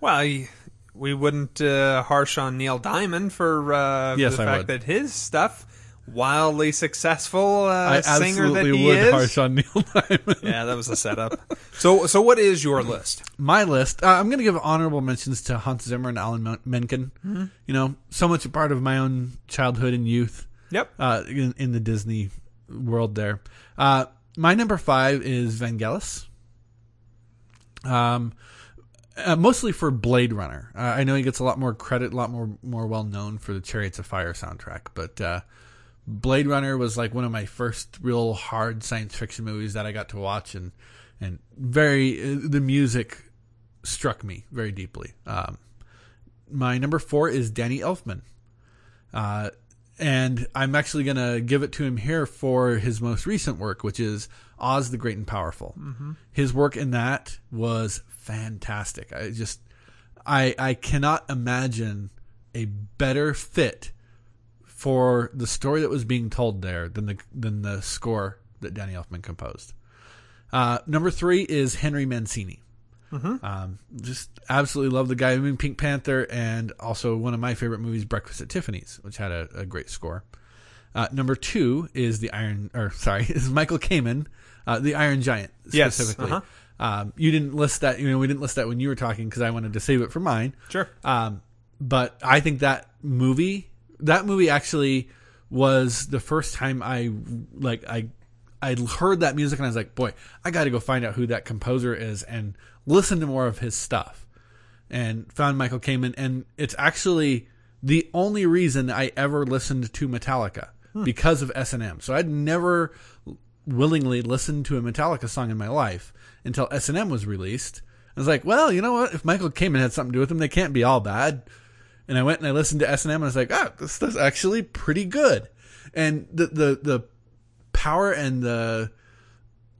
Well, he, we wouldn't uh, harsh on Neil Diamond for uh, Yes, the I fact would. that his stuff wildly successful uh, singer that absolutely he would is. harsh on Neil Diamond. Yeah, that was a setup. so, so what is your list? my list. Uh, I'm going to give honorable mentions to Hans Zimmer and Alan Men- Menken. You know, so much a part of my own childhood and youth Yep. uh, in, in the Disney world. There, uh, my number five is Vangelis. Um, uh, mostly for Blade Runner. Uh, I know he gets a lot more credit, a lot more more well known for the Chariots of Fire soundtrack, but uh, Blade Runner was like one of my first real hard science fiction movies that I got to watch, and and very uh, the music struck me very deeply. Um, my number four is Danny Elfman, uh, and I'm actually gonna give it to him here for his most recent work, which is Oz the Great and Powerful. His work in that was fantastic. I just I I cannot imagine a better fit for the story that was being told there than the than the score that Danny Elfman composed. Uh, number three is Henry Mancini. Um, just absolutely love the guy. I mean, Pink Panther, and also one of my favorite movies, Breakfast at Tiffany's, which had a, a great score. Uh, number two is the Iron, or sorry, is Michael Kamen, uh, the Iron Giant Yes, specifically. uh-huh. Um, you didn't list that. You know, we didn't list that when you were talking because I wanted to save it for mine. Sure. Um, but I think that movie, that movie actually was the first time I like I I heard that music and I was like, boy, I got to go find out who that composer is and listen to more of his stuff. And found Michael Kamen, and it's actually the only reason I ever listened to Metallica hmm. because of S and M. So I'd never willingly listened to a Metallica song in my life until S and M was released. I was like, well, you know what? If Michael Kamen had something to do with them, they can't be all bad. And I went and I listened to S and M, and I was like, ah, this is actually pretty good. And the the the power and the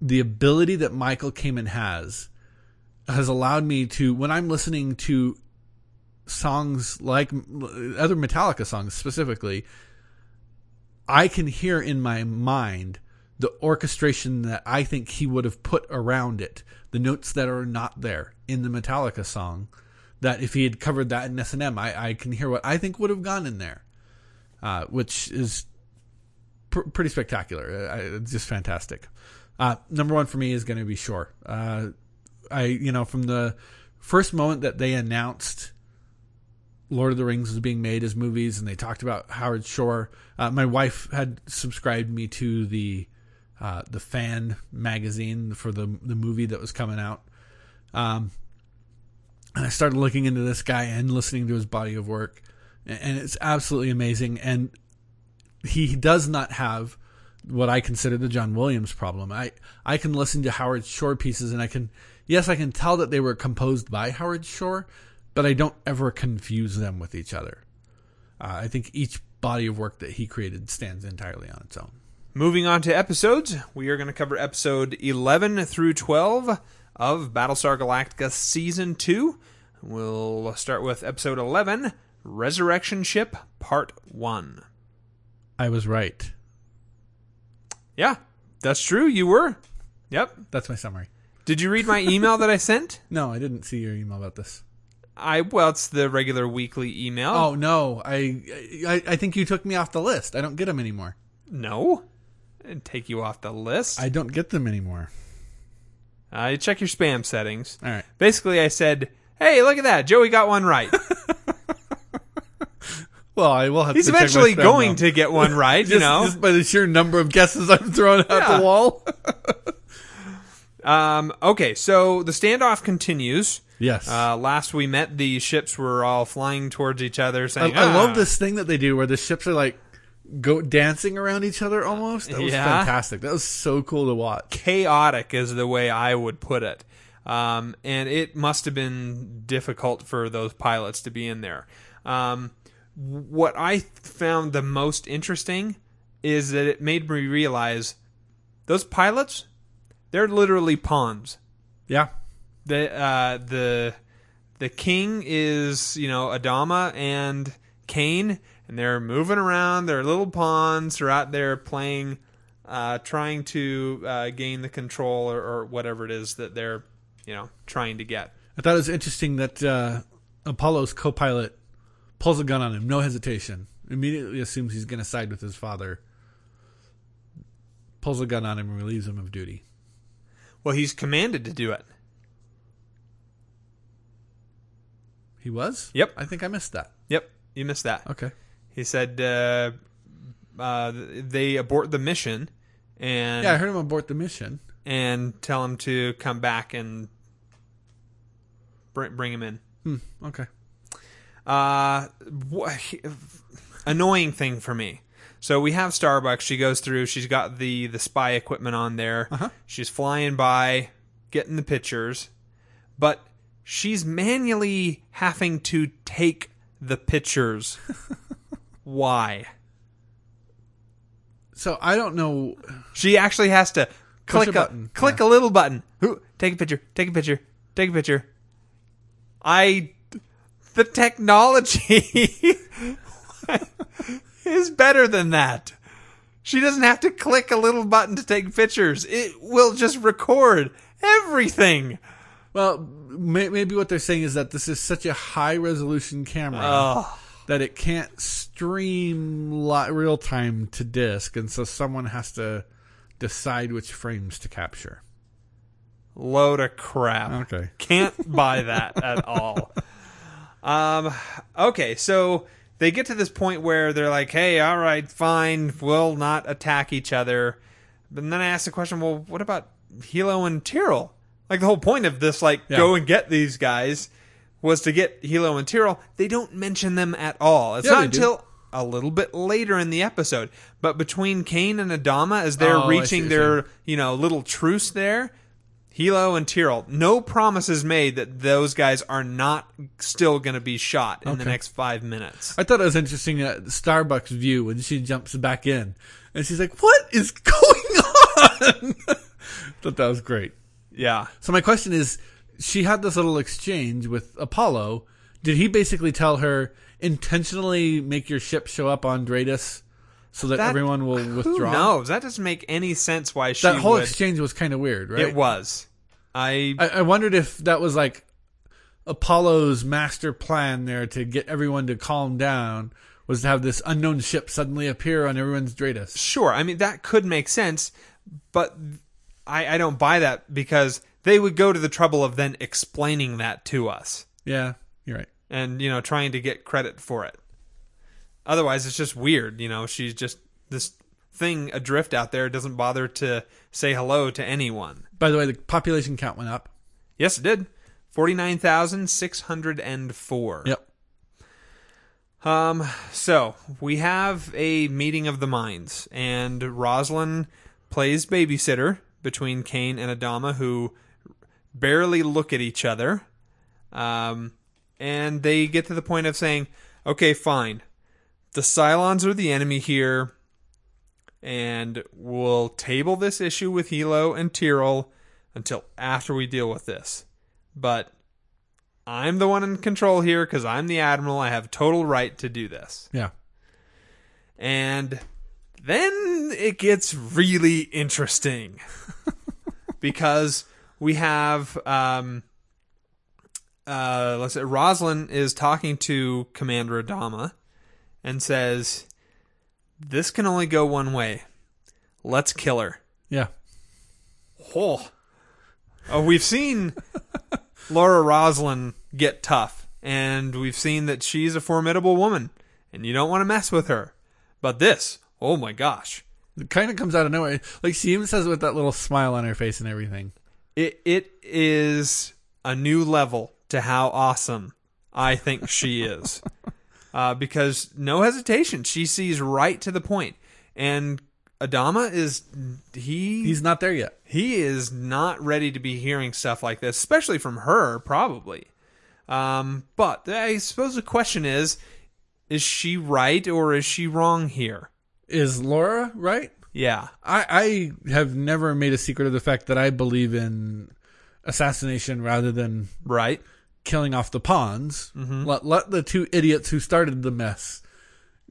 the ability that Michael Kamen has has allowed me to when I'm listening to songs like other Metallica songs specifically, I can hear in my mind the orchestration that I think he would have put around it, the notes that are not there in the Metallica song. That if he had covered that in S and M, I, I can hear what I think would have gone in there, uh, which is pr- pretty spectacular. Uh, it's just fantastic. Uh, number one for me is going to be Shore. Uh, I, you know, from the first moment that they announced Lord of the Rings was being made as movies, and they talked about Howard Shore. Uh, my wife had subscribed me to the uh, the fan magazine for the the movie that was coming out. Um, I started looking into this guy and listening to his body of work, and it's absolutely amazing. And he does not have what I consider the John Williams problem. I I can listen to Howard Shore pieces, and I can yes, I can tell that they were composed by Howard Shore, but I don't ever confuse them with each other. Uh, I think each body of work that he created stands entirely on its own. Moving on to episodes, we are going to cover episode 11 through 12 of Battlestar Galactica Season 2. We'll start with episode 11 Resurrection Ship Part 1. I was right. Yeah, that's true. You were. Yep. That's my summary. Did you read my email that I sent? No, I didn't see your email about this. I well, it's the regular weekly email. Oh no, I, I I think you took me off the list. I don't get them anymore. no, I didn't take you off the list. I don't get them anymore. Uh, you check your spam settings. All right. Basically, I said, "Hey, look at that! Joey got one right. Well, I will have. He's to check my eventually spam going now. to get one right." you Just, know. just by the sheer number of guesses I'm throwing out Yeah. the wall. Um, okay, so the standoff continues. yes. Uh, last we met, the ships were all flying towards each other, I, saying, I "Ah." love this thing that they do where the ships are like go dancing around each other almost. That was Yeah. fantastic. That was so cool to watch. chaotic is the way I would put it. Um, and it must have been difficult for those pilots to be in there. Um, what I found the most interesting is that it made me realize those pilots, they're literally pawns. Yeah. The uh, the the king is you know Adama and Kane, and they're moving around. They're little pawns. They're out there playing, uh, trying to uh, gain the control or, or whatever it is that they're you know trying to get. I thought it was interesting that uh, Apollo's co-pilot pulls a gun on him, no hesitation. Immediately assumes he's going to side with his father. Pulls a gun on him and relieves him of duty. Well, he's commanded to do it. He was. Yep. I think I missed that. Yep, you missed that. Okay. He said uh, uh, they abort the mission and Yeah, I heard him abort the mission. and tell him to come back and bring, bring him in. Hmm. Okay. Uh, wha- annoying thing for me. So we have Starbucks. She goes through. She's got the the spy equipment on there. Uh-huh. She's flying by, getting the pictures, but she's manually having to take the pictures. Why? So I don't know. She actually has to click a button, click a little button. Ooh, Take a picture. Take a picture. Take a picture. I the technology is better than that. She doesn't have to click a little button to take pictures. It will just record everything. Well, may, maybe what they're saying is that this is such a high resolution camera Oh, that it can't stream li- real time to disk, and so someone has to decide which frames to capture. load of crap. Okay. Can't buy that at all. Um, okay, so they get to this point where they're like, "Hey, all right, fine, we'll not attack each other." But then I ask the question, "Well, what about Helo and Tyrol?" Like the whole point of this, like, Yeah. go and get these guys, was to get Helo and Tyrol. They don't mention them at all. It's Yeah, not they do. until a little bit later in the episode. But between Cain and Adama, as they're Oh, I see reaching what you're their you know little truce there, Helo and Tyrol, no promises made that those guys are not still going to be shot in the Okay. next five minutes. I thought it was interesting uh, Starbucks view when she jumps back in, and she's like, "What is going on?" thought that was great. Yeah. So my question is, she had this little exchange with Apollo. Did he basically tell her intentionally make your ship show up on DRADIS so that, That- everyone will withdraw? No, That doesn't make any sense why she That whole would. exchange was kind of weird, right? It was. I, I, I wondered if that was like Apollo's master plan there to get everyone to calm down was to have this unknown ship suddenly appear on everyone's DRADIS. sure. I mean that could make sense, but I, I don't buy that because they would go to the trouble of then explaining that to us Yeah, you're right. and you know trying to get credit for it. Otherwise, it's just weird. You know, she's just this thing adrift out there doesn't bother to say hello to anyone. By the way, the population count went up. Yes, it did. Forty nine thousand six hundred and four. Yep. Um, so we have a meeting of the minds, and Roslin plays babysitter between Cain and Adama, who barely look at each other. Um, and they get to the point of saying, "Okay, fine. The Cylons are the enemy here, and we'll table this issue with Helo and Tyrol until after we deal with this. But I'm the one in control here because I'm the admiral. I have total right to do this. Yeah. And then it gets really interesting because we have um, uh, let's say Rosalind is talking to Commander Adama and says, "This can only go one way. Let's kill her." Yeah. Oh, oh we've seen Laura Roslin get tough, and we've seen that she's a formidable woman, and you don't want to mess with her. But this, oh my gosh, It kind of comes out of nowhere. Like she even says it with that little smile on her face and everything. It it is a new level to how awesome I think she is. uh, because no hesitation, she sees right to the point, and Adama is he He's not there yet. he is not ready to be hearing stuff like this, especially from her, probably. Um, but I suppose the question is: Is she right or is she wrong here? Is Laura right? Yeah, I, I have never made a secret of the fact that I believe in assassination rather than right. killing off the pawns. Mm-hmm. Let let the two idiots who started the mess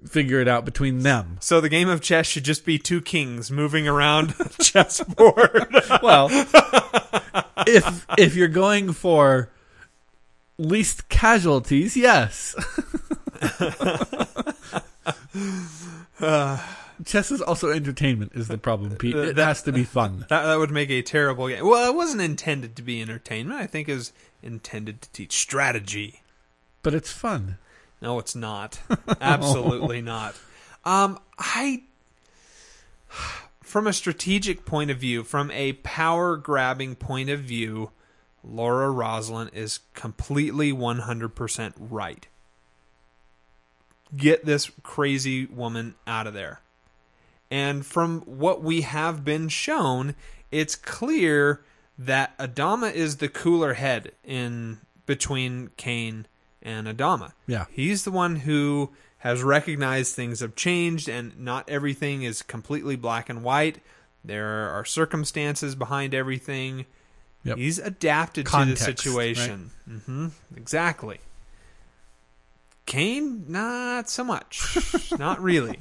figure it out between them. So the game of chess should just be two kings moving around chessboard. Well, if if you're going for least casualties, yes. Chess is also entertainment. Is the problem, Pete? It that- has to be fun. that, that would make a terrible game. Well, it wasn't intended to be entertainment. I think it was intended to teach strategy. But it's fun. No, it's not. Absolutely not. Um, I, from a strategic point of view, from a power grabbing point of view, Laura Roslin is completely 100% right. Get this crazy woman out of there. And from what we have been shown, it's clear that Adama is the cooler head in between Cain and Adama. Yeah. He's the one who has recognized things have changed and not everything is completely black and white. There are circumstances behind everything. Yep. He's adapted Context, to the situation. hmm Exactly. Cain, not so much. not really.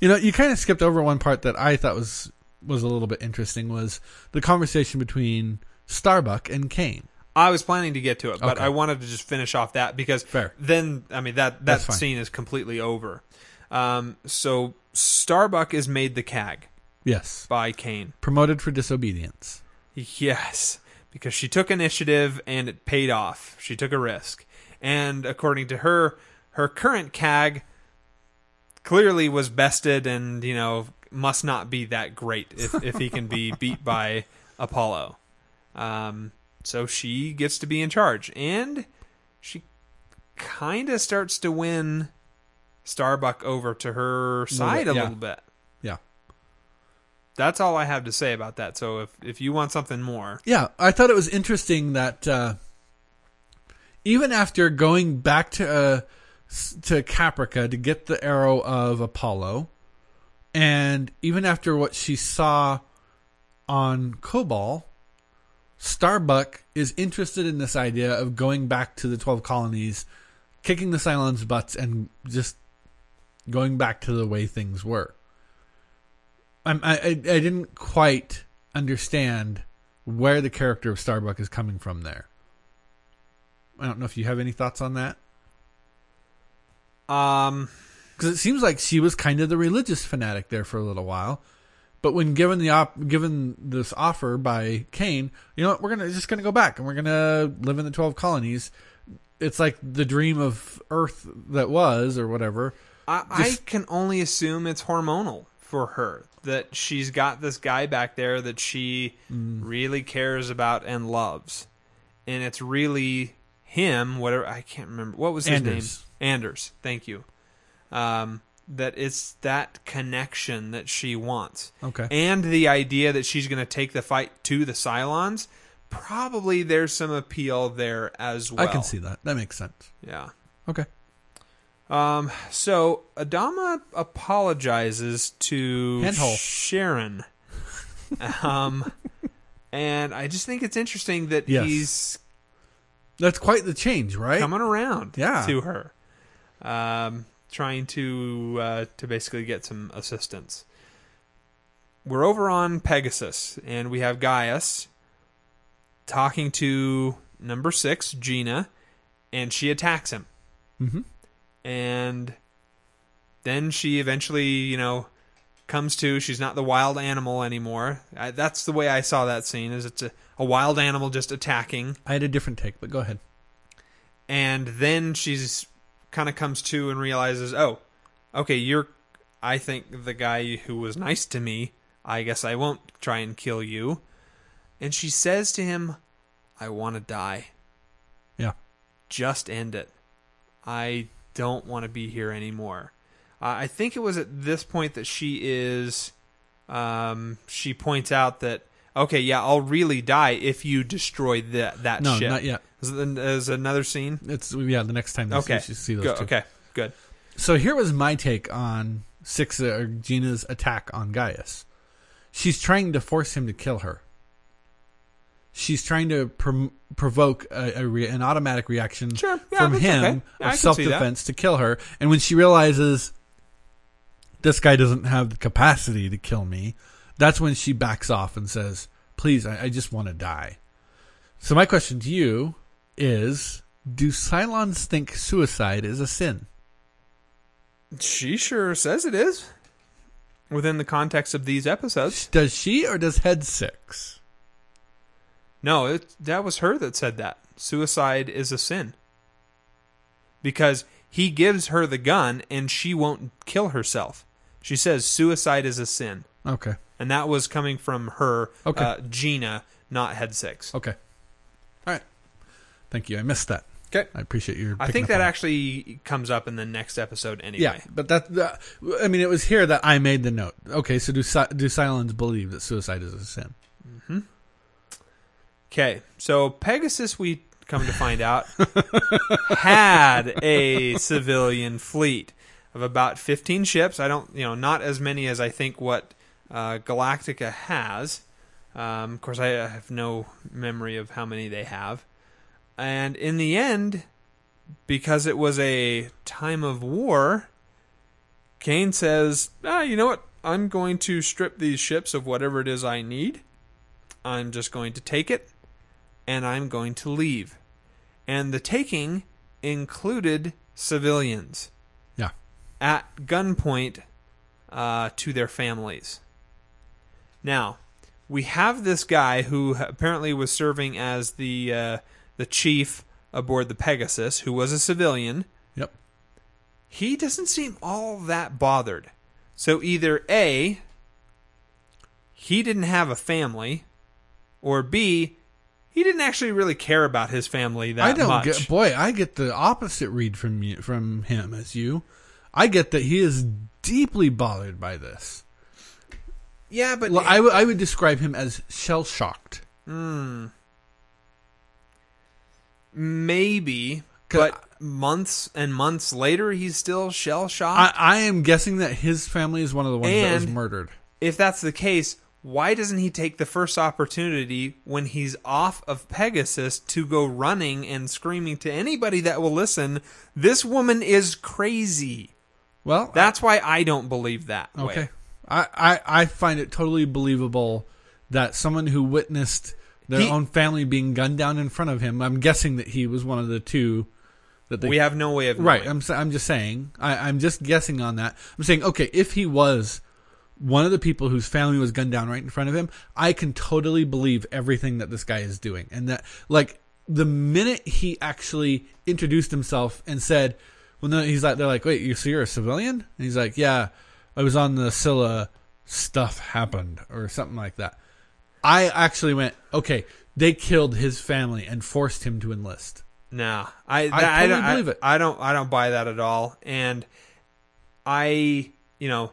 You know, you kind of skipped over one part that I thought was was a little bit interesting was the conversation between Starbuck and Cain. I was planning to get to it, but Okay. I wanted to just finish off that because Fair. then I mean that that That's fine. scene is completely over. Um, so Starbuck is made the CAG Yes. by Cain. Promoted for disobedience. Yes, because she took initiative and it paid off. She took a risk. And according to her, her current CAG clearly was bested and, you know, must not be that great if, if he can be beat by Apollo. Um, so she gets to be in charge. And she kind of starts to win Starbuck over to her side bit, a yeah. little bit. Yeah. That's all I have to say about that. So if, if you want something more, Yeah, I thought it was interesting that uh, even after going back to uh, to Caprica to get the arrow of Apollo, and even after what she saw on Kobol, Starbuck is interested in this idea of going back to the twelve colonies, kicking the Cylons' butts, and just going back to the way things were. I I I didn't quite understand where the character of Starbuck is coming from there. I don't know if you have any thoughts on that um, because it seems like she was kind of the religious fanatic there for a little while, but when given the op- given this offer by Cain, you know what, we're gonna just gonna go back and we're gonna live in the twelve colonies. It's like the dream of Earth that was, or whatever. I, I can only assume it's hormonal for her that she's got this guy back there that she Mm. really cares about and loves, and it's really him. Whatever I can't remember what was his Anders. name. Anders. Thank you. Um, that it's that connection that she wants. Okay. and the idea that she's going to take the fight to the Cylons, probably there's some appeal there as well. I can see that. That makes sense. Yeah. Okay. Um. So Adama apologizes to Handhole. Sharon. um, and I just think it's interesting that Yes. he's That's quite the change, right? coming around Yeah. to her, um, trying to uh, to basically get some assistance. We're over on Pegasus, and we have Gaius talking to number six, Gina, and she attacks him. Mhm. And then she eventually, you know, comes to. She's not the wild animal anymore. I, that's the way I saw that scene. Is it's a, a wild animal just attacking, I had a different take, but go ahead. and then she's kind of comes to and realizes, oh, okay, you're. I think the guy who was nice to me. I guess I won't try and kill you. And she says to him, I want to die. Yeah. Just end it. I don't want to be here anymore. Uh, I think it was at this point that she is. Um, she points out that okay, yeah, I'll really die if you destroy that that No, ship. not yet. Is, is another scene? It's yeah. The next time Okay, see, see those Go- two. okay, good. So here was my take on six or Gina's attack on Gaius. She's trying to force him to kill her. She's trying to prom- provoke a, a re- an automatic reaction Sure, yeah, from him okay. Can of self defense to kill her. And when she realizes this guy doesn't have the capacity to kill me, that's when she backs off and says, "Please, I, I just want to die." So my question to you is: Do Cylons think suicide is a sin? She sure says it is. Within the context of these episodes. Does she or does Head Six? No, it, that was her that said that. Suicide is a sin. Because he gives her the gun and she won't kill herself. She says suicide is a sin. Okay. And that was coming from her, Okay. uh, Gina, not Head Six. Okay. Thank you. I missed that. Okay. I appreciate your. I think that actually comes up in the next episode anyway. Yeah, but that, that. I mean, it was here that I made the note. Okay, so do do Cylons believe that suicide is a sin? Okay, so Pegasus, we come to find out, had a civilian fleet of about 15 ships. I don't, you know, not as many as I think what uh, Galactica has. Um, of course, I have no memory of how many they have. And in the end, because it was a time of war, Cain says, ah, you know what? I'm going to strip these ships of whatever it is I need. I'm just going to take it and I'm going to leave. And the taking included civilians Yeah. at gunpoint uh, to their families. Now, we have this guy who apparently was serving as the uh, the chief aboard the Pegasus, who was a civilian. Yep. He doesn't seem all that bothered. So either A, he didn't have a family, or B, he didn't actually really care about his family that I don't much. get. Boy, I get the opposite read from you, from him as you. I get that he is deeply bothered by this. yeah, but Well, I, w- I would describe him as shell shocked. Hmm. Maybe, but months and months later, he's still shell shocked. I, I am guessing that his family is one of the ones that was And- murdered. if that's the case, why doesn't he take the first opportunity when he's off of Pegasus to go running and screaming to anybody that will listen? This woman is crazy. Well, That's why I don't believe that. way. Okay. I, I, I find it totally believable that someone who witnessed their He- own family being gunned down in front of him, I'm guessing that he was one of the two that they. we have no way of knowing. right. I'm, I'm just saying. I, I'm just guessing on that. I'm saying, okay, if he was one of the people whose family was gunned down right in front of him, I can totally believe everything that this guy is doing. And that, like, the minute he actually introduced himself and said, well, no, he's like, they're like, wait, you so you're a civilian? And he's like, yeah, I was on the Scylla, stuff happened, or something like that. I actually went, okay, they killed his family and forced him to enlist. No, I I that- I, totally don't, I- believe it. I don't I don't buy that at all. And I, you know,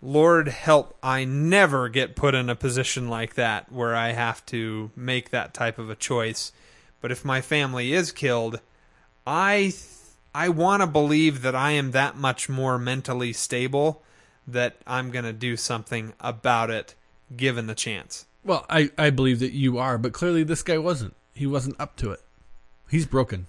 Lord help, I never get put in a position like that where I have to make that type of a choice. But if my family is killed, I th- I want to believe that I am that much more mentally stable that I'm going to do something about it given the chance. Well, I, I believe that you are, but clearly this guy wasn't. He wasn't up to it. He's broken.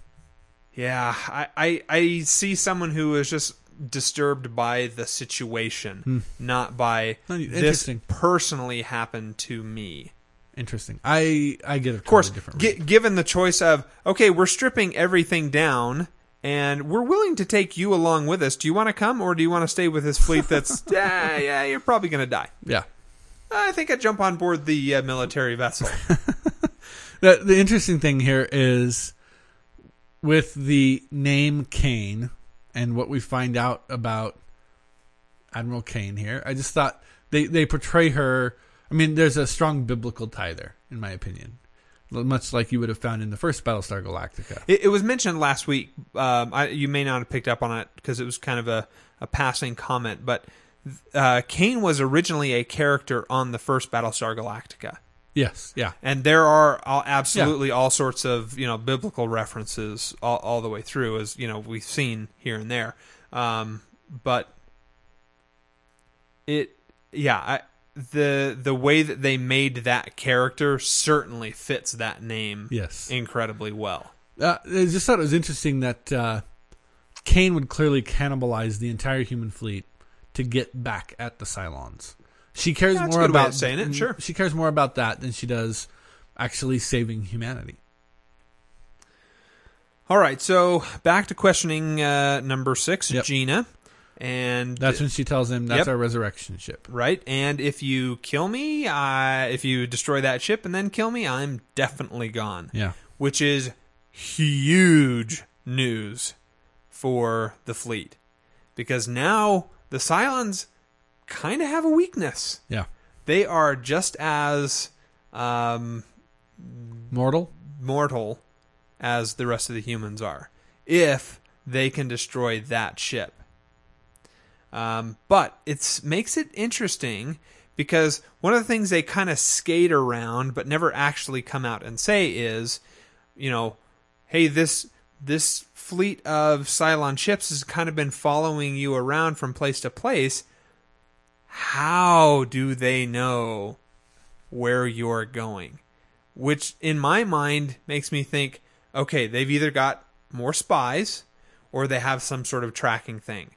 Yeah, I, I, I see someone who is just disturbed by the situation, hmm. not by this personally happened to me. Interesting. I I get a Of course, different. read. given the choice of okay, we're stripping everything down, and we're willing to take you along with us. Do you want to come, or do you want to stay with this fleet? That's yeah, yeah, you're probably going to die. yeah. I think I'd jump on board the uh, military vessel. The the interesting thing here is with the name Cain and what we find out about Admiral Cain here. I just thought they they portray her. I mean, there's a strong biblical tie there, in my opinion, much like you would have found in the first Battlestar Galactica. It, it was mentioned last week. Um, I, you may not have picked up on it because it was kind of a, a passing comment, but uh, Cain was originally a character on the first Battlestar Galactica. Yes, yeah, and there are all, absolutely all sorts of you know biblical references all, all the way through as you know we've seen here and there. Um, but it yeah I, the the way that they made that character certainly fits that name yes. incredibly well. Uh, I just thought it was interesting that uh, Cain would clearly cannibalize the entire human fleet to get back at the Cylons. She cares more about saying it, sure. She cares more about that than she does actually saving humanity. all right so back to questioning uh, number six Yep. Gina and That's when she tells him that's Yep. our resurrection ship. right? And if you kill me, I, if you destroy that ship and then kill me, I'm definitely gone. Yeah. Which is huge news for the fleet. Because now the Cylons kind of have a weakness. Yeah. They are just as um, Mortal? mortal as the rest of the humans are if they can destroy that ship. Um, but it makes it interesting because one of the things they kind of skate around but never actually come out and say is, you know, hey, this this fleet of Cylon ships has kind of been following you around from place to place. How do they know where you're going? Which, in my mind, makes me think okay, they've either got more spies or they have some sort of tracking thing.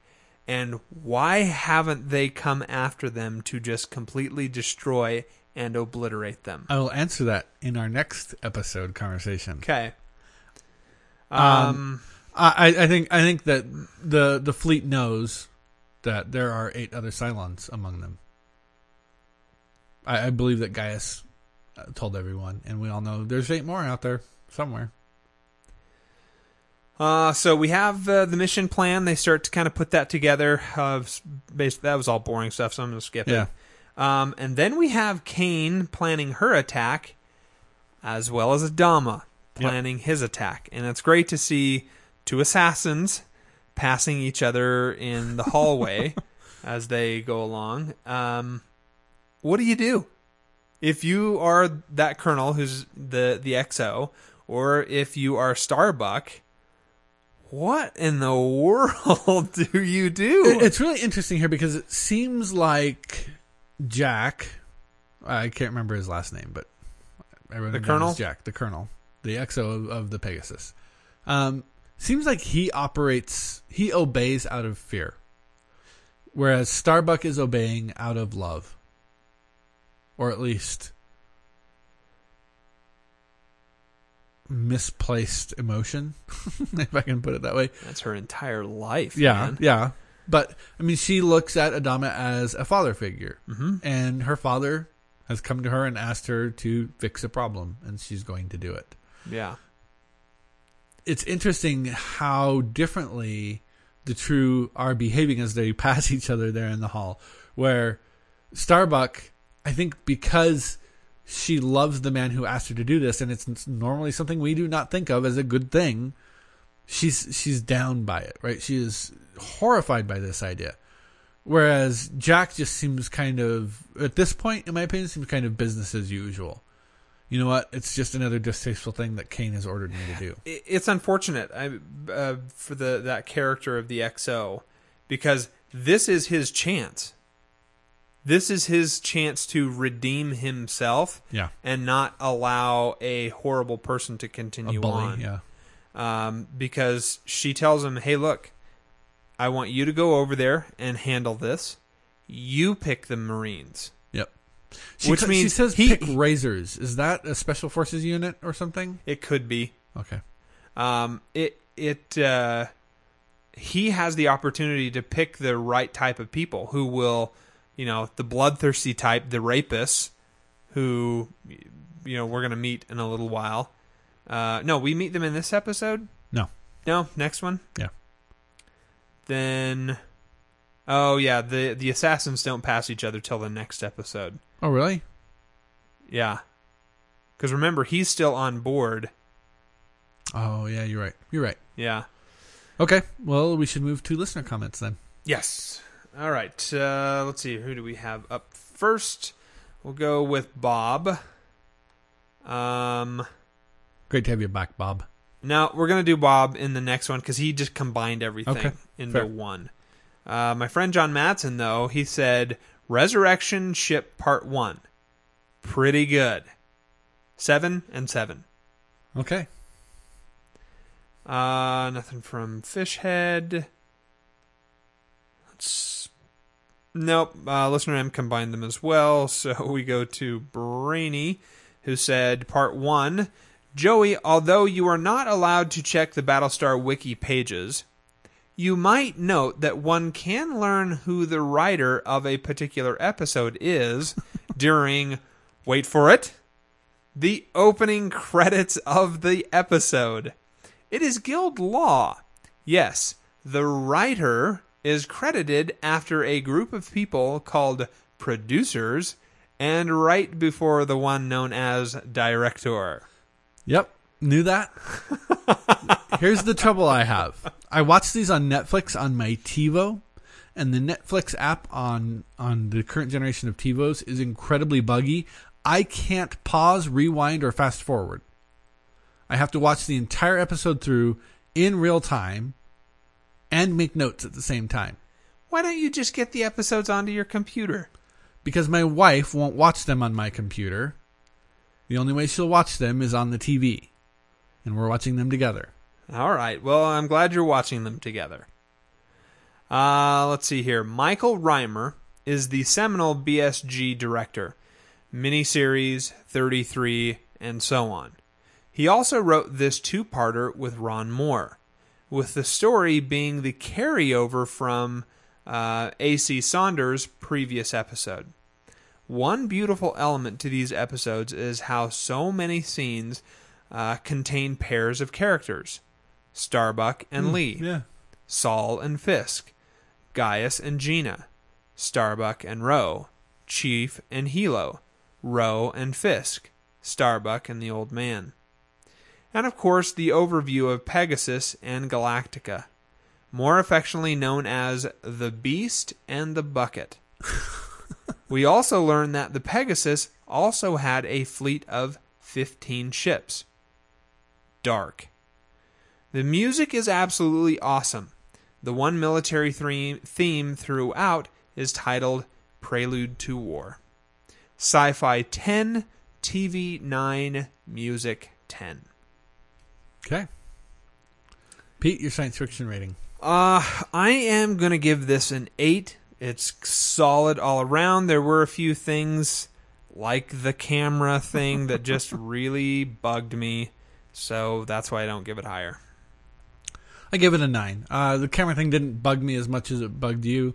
And why haven't they come after them to just completely destroy and obliterate them? I will answer that in our next episode conversation. Okay. Um, Um, I, I think I think that the the fleet knows that there are eight other Cylons among them. I, I believe that Gaius uh, told everyone, and we all know there's eight more out there somewhere. Uh, so we have uh, the mission plan. They start to kind of put that together. Uh, basically, that was all boring stuff, so I'm going to skip Yeah. it. Um, and then we have Cain planning her attack, as well as Adama planning his attack. And it's great to see two assassins passing each other in the hallway as they go along. Um, what do you do if you are that colonel who's the the XO, or if you are Starbuck? What in the world do you do? It's really interesting here because it seems like Jack. I can't remember his last name, but everyone The knows Colonel? Jack, the Colonel, the XO of, of the Pegasus. Um, seems like he operates, he obeys out of fear, whereas Starbuck is obeying out of love, or at least misplaced emotion, if I can put it that way. That's her entire life. Yeah, man. yeah. But I mean, she looks at Adama as a father figure, Mhm. and her father has come to her and asked her to fix a problem, and she's going to do it. Yeah. It's interesting how differently the true are behaving as they pass each other there in the hall. Where Starbuck, I think, because she loves the man who asked her to do this, and it's normally something we do not think of as a good thing. She's she's down by it, right? She is horrified by this idea. Whereas Jack just seems kind of, at this point, in my opinion, seems kind of business as usual. You know what? It's just another distasteful thing that Cain has ordered me to do. It's unfortunate I, uh, for the that character of the XO because this is his chance. This is his chance to redeem himself Yeah. and not allow a horrible person to continue bully, on. yeah. um, because she tells him, "Hey, look, I want you to go over there and handle this. You pick the Marines. She, Which ca- she says he- pick razors. Is that a special forces unit or something? It could be. Okay. Um, it it uh, he has the opportunity to pick the right type of people who will, you know, the bloodthirsty type, the rapists, who you know we're gonna meet in a little while. Uh, no, we meet them in this episode. No. No, next one. Yeah. Then, oh yeah, the the assassins don't pass each other till the next episode. Oh, really? Yeah, because remember he's still on board. Oh, yeah. You're right. You're right. Yeah. Okay. Well, we should move to listener comments then. Yes. All right. Uh, let's see. Who do we have up first? We'll go with Bob. Um, Great to have you back, Bob. now we're gonna do Bob in the next one because he just combined everything Okay, into fair. one. Uh, my friend Jon Madsen, though, he said Resurrection Ship Part One, pretty good. Seven and seven. Okay. Uh, nothing from Fishhead. Let's. Nope. Uh, listener M combined them as well. So we go to Brainy, who said part one Joey, although you are not allowed to check the Battlestar Wiki pages, you might note that one can learn who the writer of a particular episode is during, wait for it, the opening credits of the episode. It is guild law. Yes, the writer is credited after a group of people called producers and right before the one known as director. Yep. Knew that. Here's the trouble I have. I watch these on Netflix on my TiVo, and the Netflix app on on the current generation of TiVos is incredibly buggy. I can't pause, rewind, or fast forward. I have to watch the entire episode through in real time and make notes at the same time. Why don't you just get the episodes onto your computer? Because my wife won't watch them on my computer. The only way she'll watch them is on the TV. And we're watching them together. All right. Well, I'm glad you're watching them together. Uh, let's see here. Michael Rymer is the seminal BSG director, miniseries 33, and so on. He also wrote this two parter with Ron Moore, with the story being the carryover from uh, A.C. Saunders' previous episode. One beautiful element to these episodes is how so many scenes uh, contain pairs of characters Starbuck and hmm, Lee, Yeah. Saul and Fisk, Gaius and Gina, Starbuck and Roe, Chief and Helo, Roe and Fisk, Starbuck and the Old Man. And of course, the overview of Pegasus and Galactica, more affectionately known as the Beast and the Bucket. we also learn that the Pegasus also had a fleet of 15 ships. Dark. The music is absolutely awesome. The one military theme, throughout is titled Prelude to War. Sci Fi 10, TV 9, Music 10. Okay. Pete, your science fiction rating. Uh, I am going to give this an 8. It's solid all around. There were a few things like the camera thing that just really bugged me. So that's why I don't give it higher. I give it a nine. Uh, the camera thing didn't bug me as much as it bugged you.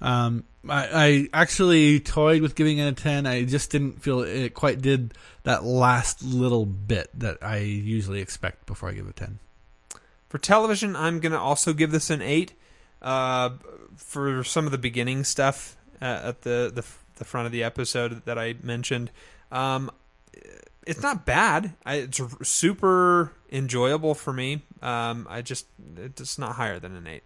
Um, I, I actually toyed with giving it a ten. I just didn't feel it quite did that last little bit that I usually expect before I give a ten. For television, I'm going to also give this an 8. Uh, for some of the beginning stuff uh, at the, the the front of the episode that I mentioned, um, it's not bad. I, it's super enjoyable for me. Um, I just it's not higher than an 8.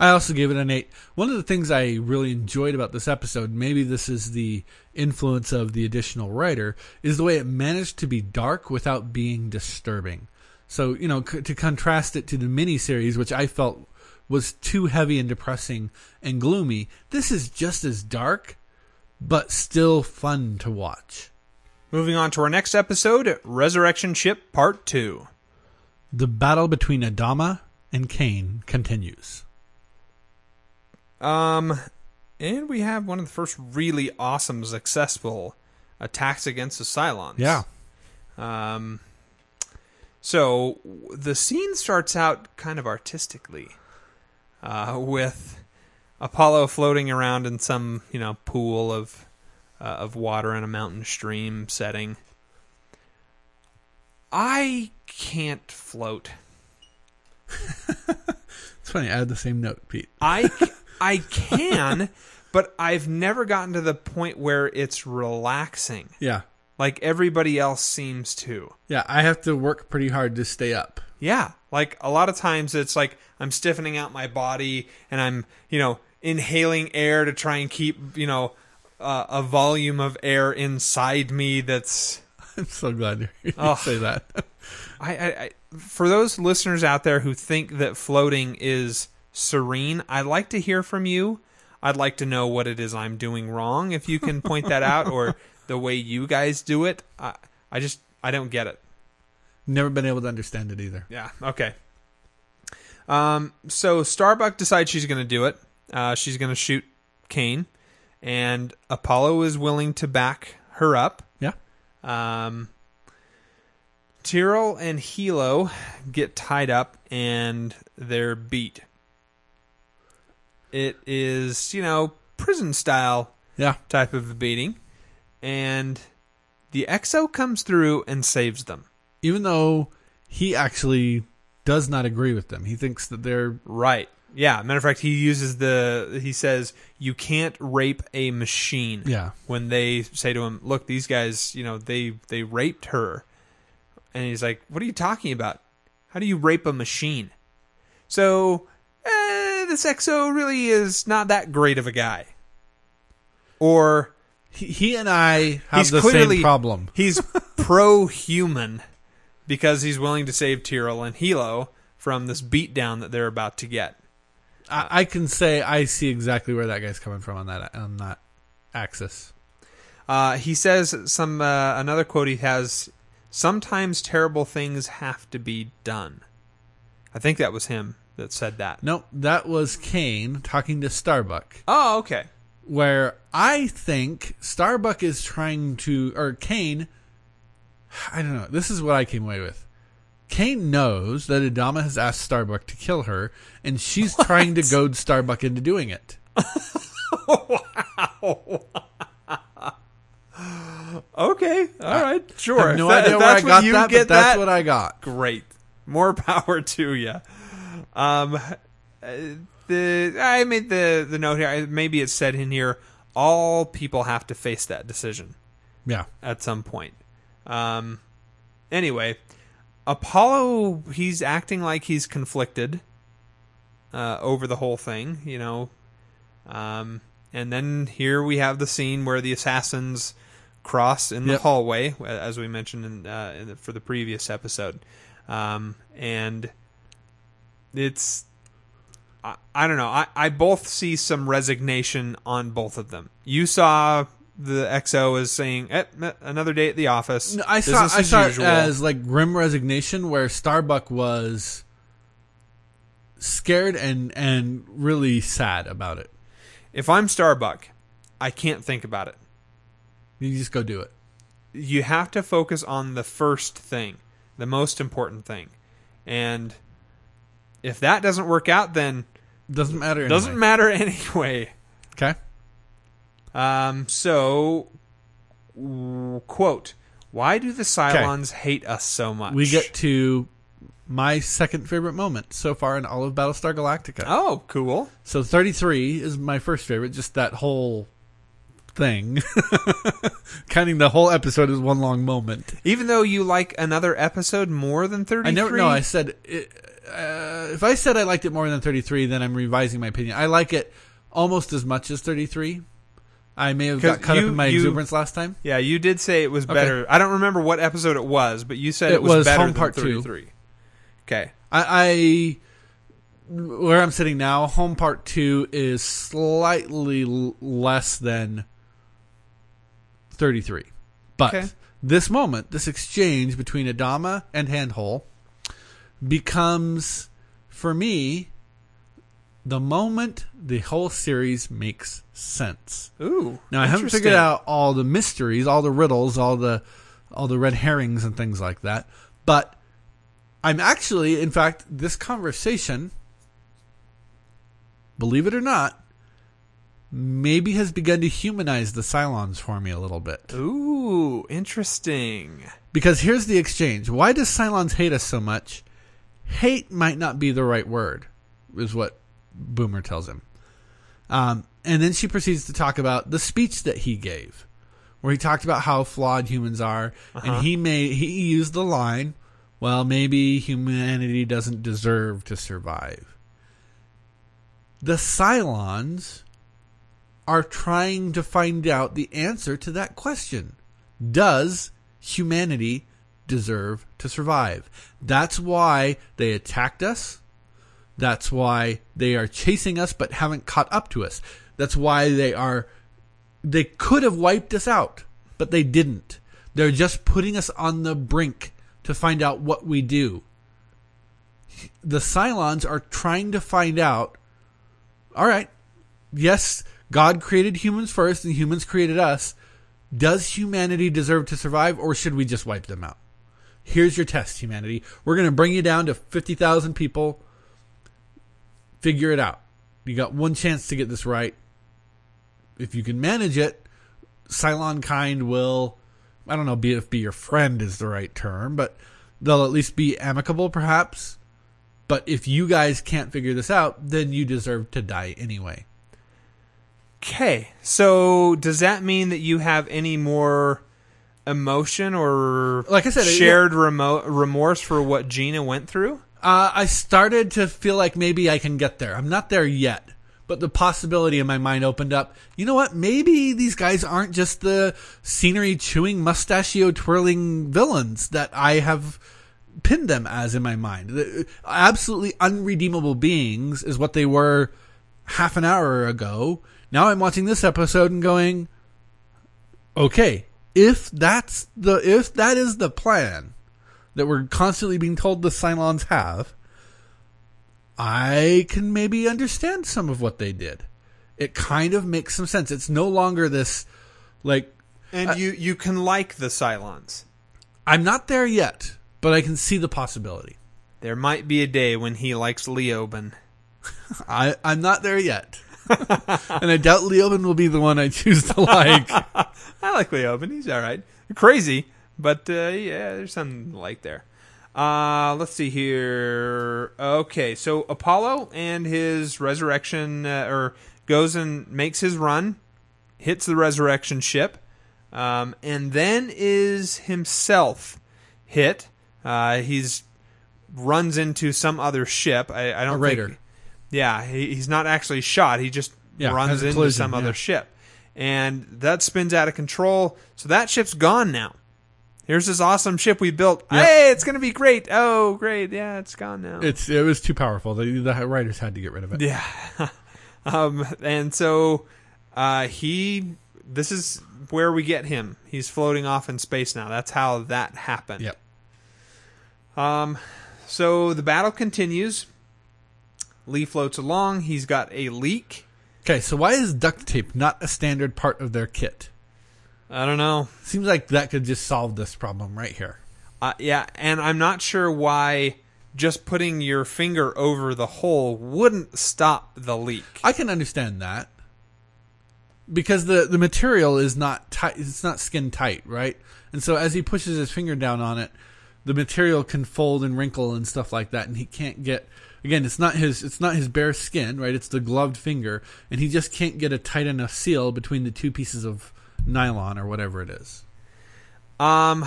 I also gave it an eight. One of the things I really enjoyed about this episode, maybe this is the influence of the additional writer, is the way it managed to be dark without being disturbing. So, you know, c- to contrast it to the miniseries, which I felt was too heavy and depressing and gloomy, this is just as dark, but still fun to watch. Moving on to our next episode, Resurrection Ship Part 2. The battle between Adama and Cain continues. Um, And we have one of the first really awesome, successful attacks against the Cylons. Yeah. Um, so the scene starts out kind of artistically, uh, with Apollo floating around in some you know pool of uh, of water in a mountain stream setting. I can't float. It's funny. I had the same note, Pete. I I can, but I've never gotten to the point where it's relaxing Yeah. like everybody else seems to. Yeah. I have to work pretty hard to stay up. Yeah, like a lot of times it's like I'm stiffening out my body and I'm, you know, inhaling air to try and keep, you know, uh, a volume of air inside me that's I'm so glad you Oh. say that. I, I, I for those listeners out there who think that floating is serene, I'd like to hear from you. I'd like to know what it is I'm doing wrong if you can point that out or the way you guys do it. I, I just I don't get it. Never been able to understand it either. Yeah. Okay. Um. So Starbuck decides she's going to do it. Uh, she's going to shoot Cain, and Apollo is willing to back her up. Yeah. Um. Tyrol and Helo get tied up and they're beat. It is, you know, prison style Yeah. type of a beating, and the XO comes through and saves them. Even though he actually does not agree with them, he thinks that they're Right. Yeah. Matter of fact, he uses the. He says you can't rape a machine. yeah. When they say to him, "Look, these guys, you know, they they raped her," and he's like, "What are you talking about? How do you rape a machine?" So eh, this XO really is not that great of a guy. Or He, he and I have He's the clearly- same problem. he's pro-human because he's willing to save Tyrol and Helo from this beatdown that they're about to get. I, I can say I see exactly where that guy's coming from on that on that axis. Uh, he says some uh, another quote he has. Sometimes terrible things have to be done. I think that was him that said that. No, that was Cain talking to Starbuck, Oh, okay. where I think Starbuck is trying to, or Cain. I don't know. This is what I came away with. Cain knows that Adama has asked Starbuck to kill her, and she's trying to goad Starbuck into doing it. wow. Okay. All right. I Sure. have no that- idea where I got that, but that's that, what I got. great. More power to you. Um, the I made the the note here. Maybe it's said in here. All people have to face that decision. Yeah. at some point. Um, anyway, Apollo, he's acting like he's conflicted uh, over the whole thing, you know. Um, and then here we have the scene where the assassins cross in the Yep. hallway, as we mentioned in, uh, in the, for the previous episode. Um, and it's. I, I don't know. I, I both see some resignation on both of them. You saw the XO is saying, eh, another day at the office. No, I saw I saw usual. it as like grim resignation, where Starbuck was scared and and really sad about it. if I'm Starbuck, I can't think about it. You just go do it. You have to focus on the first thing, the most important thing. And if that doesn't work out, then Doesn't matter. it doesn't matter anyway. Okay. Um, so, w- quote, why do the Cylons hate us so much? We get to my second favorite moment so far in all of Battlestar Galactica. Oh, cool. So 33 is my first favorite. Just that whole thing, counting the whole episode as one long moment. Even though you like another episode more than 33? I never. No, I said it, uh, if I said I liked it more than 33, then I'm revising my opinion. I like it almost as much as 33. I may have got caught you- up in my you- exuberance last time. Yeah, you did say it was better. I don't remember what episode it was, but you said it, It was, was better Home than Part Two. 33. Okay. I, I where I'm sitting now, home part two is slightly l- less than 33. But Okay. this moment, this exchange between Adama and Handhole becomes, for me, the moment the whole series makes sense. Ooh. Now I haven't figured out all the mysteries, all the riddles, all the all the red herrings and things like that, but I'm actually, in fact, this conversation, believe it or not, maybe has begun to humanize the Cylons for me a little bit. Ooh, interesting. Because here's the exchange. Why does Cylons hate us so much? Hate might not be the right word, is what Boomer tells him. Um, and then she proceeds to talk about the speech that he gave, where he talked about how flawed humans are, Uh-huh. and he made he used the line, "Well, maybe humanity doesn't deserve to survive." The Cylons are trying to find out the answer to that question. Does humanity deserve to survive? That's why they attacked us. That's why they are chasing us but haven't caught up to us. That's why they are they could have wiped us out, but they didn't. They're just putting us on the brink to find out what we do. The Cylons are trying to find out all right, yes, God created humans first and humans created us. Does humanity deserve to survive or should we just wipe them out? Here's your test, humanity. We're going to bring you down to 50,000 people. Figure it out. You got one chance to get this right. If you can manage it, Cylon kind will, I don't know be if be your friend is the right term, but they'll at least be amicable perhaps. But if you guys can't figure this out, then you deserve to die anyway. Okay, so does that mean that you have any more emotion or Like I said, it- shared remo- remorse for what Gina went through? Uh, I started to feel like maybe I can get there. I'm not there yet, but the possibility in my mind opened up. You know what? Maybe these guys aren't just the scenery chewing, mustachio twirling villains that I have pinned them as in my mind. The- absolutely unredeemable beings is what they were half an hour ago. Now I'm watching this episode and going, okay, if that's the if that is the plan that we're constantly being told the Cylons have, I can maybe understand some of what they did. It kind of makes some sense. It's no longer this like And you you can like the Cylons. I'm not there yet, but I can see the possibility. There might be a day when he likes Leoben. I I'm not there yet. and I doubt Leoben will be the one I choose to like. I like Leoben. He's all right. Crazy, but uh, yeah, there's something like there. Uh, let's see here. Okay, so Apollo and his resurrection, uh, or goes and makes his run, hits the resurrection ship, um, and then is himself hit. Uh, he's runs into some other ship. I, I don't. Think, yeah, he, he's not actually shot. He just Yeah, runs into some yeah. other ship, and that spins out of control. So that ship's gone now. Here's this awesome ship we built. Yeah. Hey, it's gonna be great. Oh, great. Yeah, it's gone now. It's it was too powerful. The, the writers had to get rid of it. Yeah. um, and so uh, he, this is where we get him. He's floating off in space now. That's how that happened. Yep. Um, so the battle continues. Lee floats along. He's got a leak. Okay, so why is duct tape not a standard part of their kit? I don't know. Seems like that could just solve this problem right here. Uh, yeah, and I'm not sure why just putting your finger over the hole wouldn't stop the leak. I can understand that because the the material is not tight. It's not skin tight, right? And so as he pushes his finger down on it, the material can fold and wrinkle and stuff like that, and he can't get. Again, it's not his it's not his bare skin, right? It's the gloved finger, and he just can't get a tight enough seal between the two pieces of nylon or whatever it is. Um,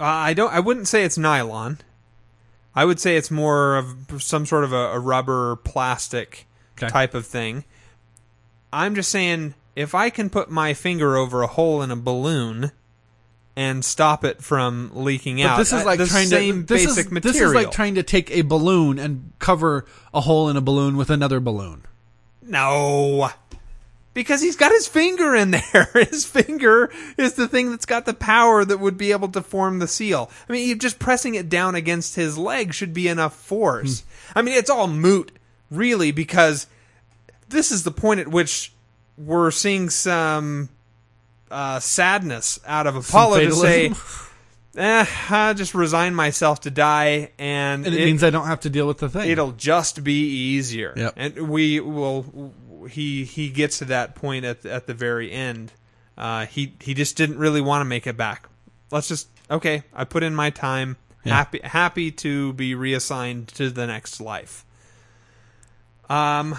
I don't. I wouldn't say it's nylon. I would say it's more of some sort of a, a rubber plastic Okay. type of thing. I'm just saying, if I can put my finger over a hole in a balloon and stop it from leaking But out, this is uh, like the trying to this basic is, material. This is like trying to take a balloon and cover a hole in a balloon with another balloon. No. Because he's got his finger in there. His finger is the thing that's got the power that would be able to form the seal. I mean, just pressing it down against his leg should be enough force. I mean, it's all moot really, because this is the point at which we're seeing some uh, sadness out of Apollo to say, eh, I just resign myself to die, and, and it, it- means I don't have to deal with the thing. it'll just be easier. Yep. And we will. He he gets to that point at the, at the very end. Uh, he he just didn't really want to make it back. Let's just okay. I put in my time. Yeah. Happy happy to be reassigned to the next life. Um,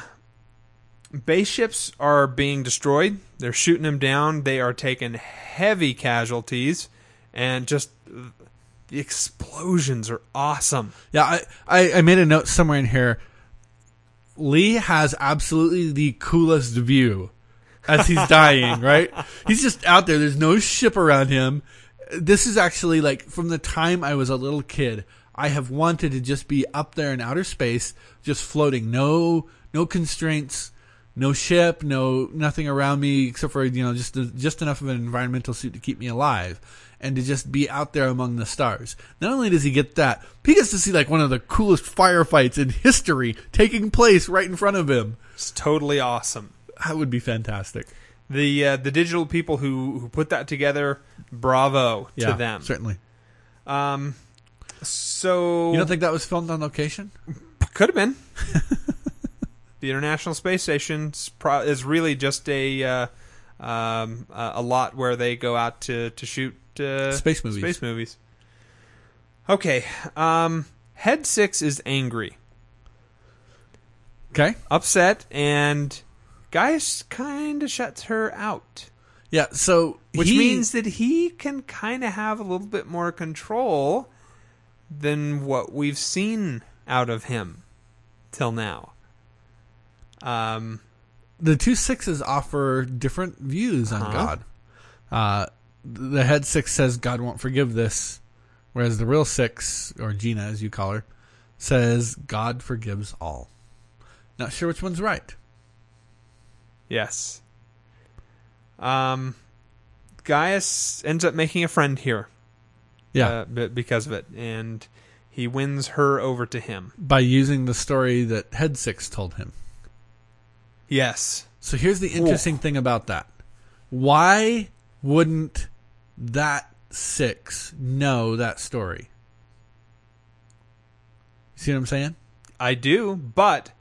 base ships are being destroyed. They're shooting them down. They are taking heavy casualties, and just the explosions are awesome. Yeah, I, I, I made a note somewhere in here. Lee has absolutely the coolest view as he's dying, right? He's just out there. There's no ship around him. This is actually like from the time I was a little kid, I have wanted to just be up there in outer space, just floating. No, no constraints, no ship, no, nothing around me except for, you know, just, just enough of an environmental suit to keep me alive and to just be out there among the stars. Not only does he get that, he gets to see like one of the coolest firefights in history taking place right in front of him. It's totally awesome. That would be fantastic. The uh, the digital people who who put that together, bravo Yeah, to them. certainly. Um, so You don't think that was filmed on location? could have been. the International Space Station is pro- is really just a uh, um, a lot where they go out to to shoot uh, Space movies. Space movies. Okay. Um, Head Six is angry, Okay. upset, and Gaius kind of shuts her out. Yeah. So Which he- means that he can kind of have a little bit more control than what we've seen out of him till now. Um, the two sixes offer different views on Uh-huh. God. Uh, the head six says God won't forgive this, whereas the real six, or Gina as you call her, says God forgives all. Not sure which one's right. yes. Um, Gaius ends up making a friend here. Yeah. uh, because of it, and he wins her over to him. by using the story that head six told him. Yes. So here's the interesting thing about that. Why wouldn't that six know that story? See what I'm saying? I do, but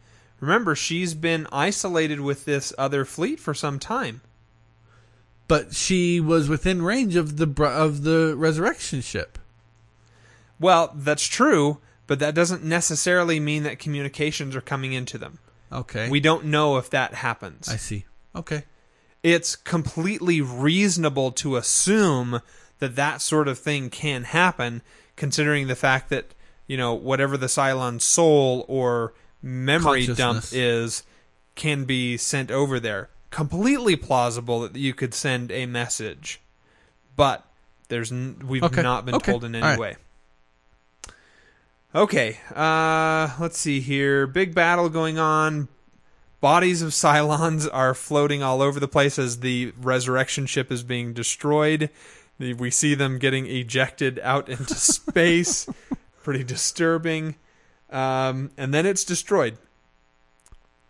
remember, she's been isolated with this other fleet for some time. But she was within range of the br- of the resurrection ship. Well, that's true, but that doesn't necessarily mean that communications are coming into them. Okay. We don't know if that happens. I see. Okay. It's completely reasonable to assume that that sort of thing can happen, considering the fact that, you know, whatever the Cylon soul or memory dump is can be sent over there. Completely plausible that you could send a message, but there's n- we've Okay. not been Okay. told in any right. way. Okay, uh, let's see here. Big battle going on. Bodies of Cylons are floating all over the place as the resurrection ship is being destroyed. We see them getting ejected out into space. Pretty disturbing. Um, and then it's destroyed.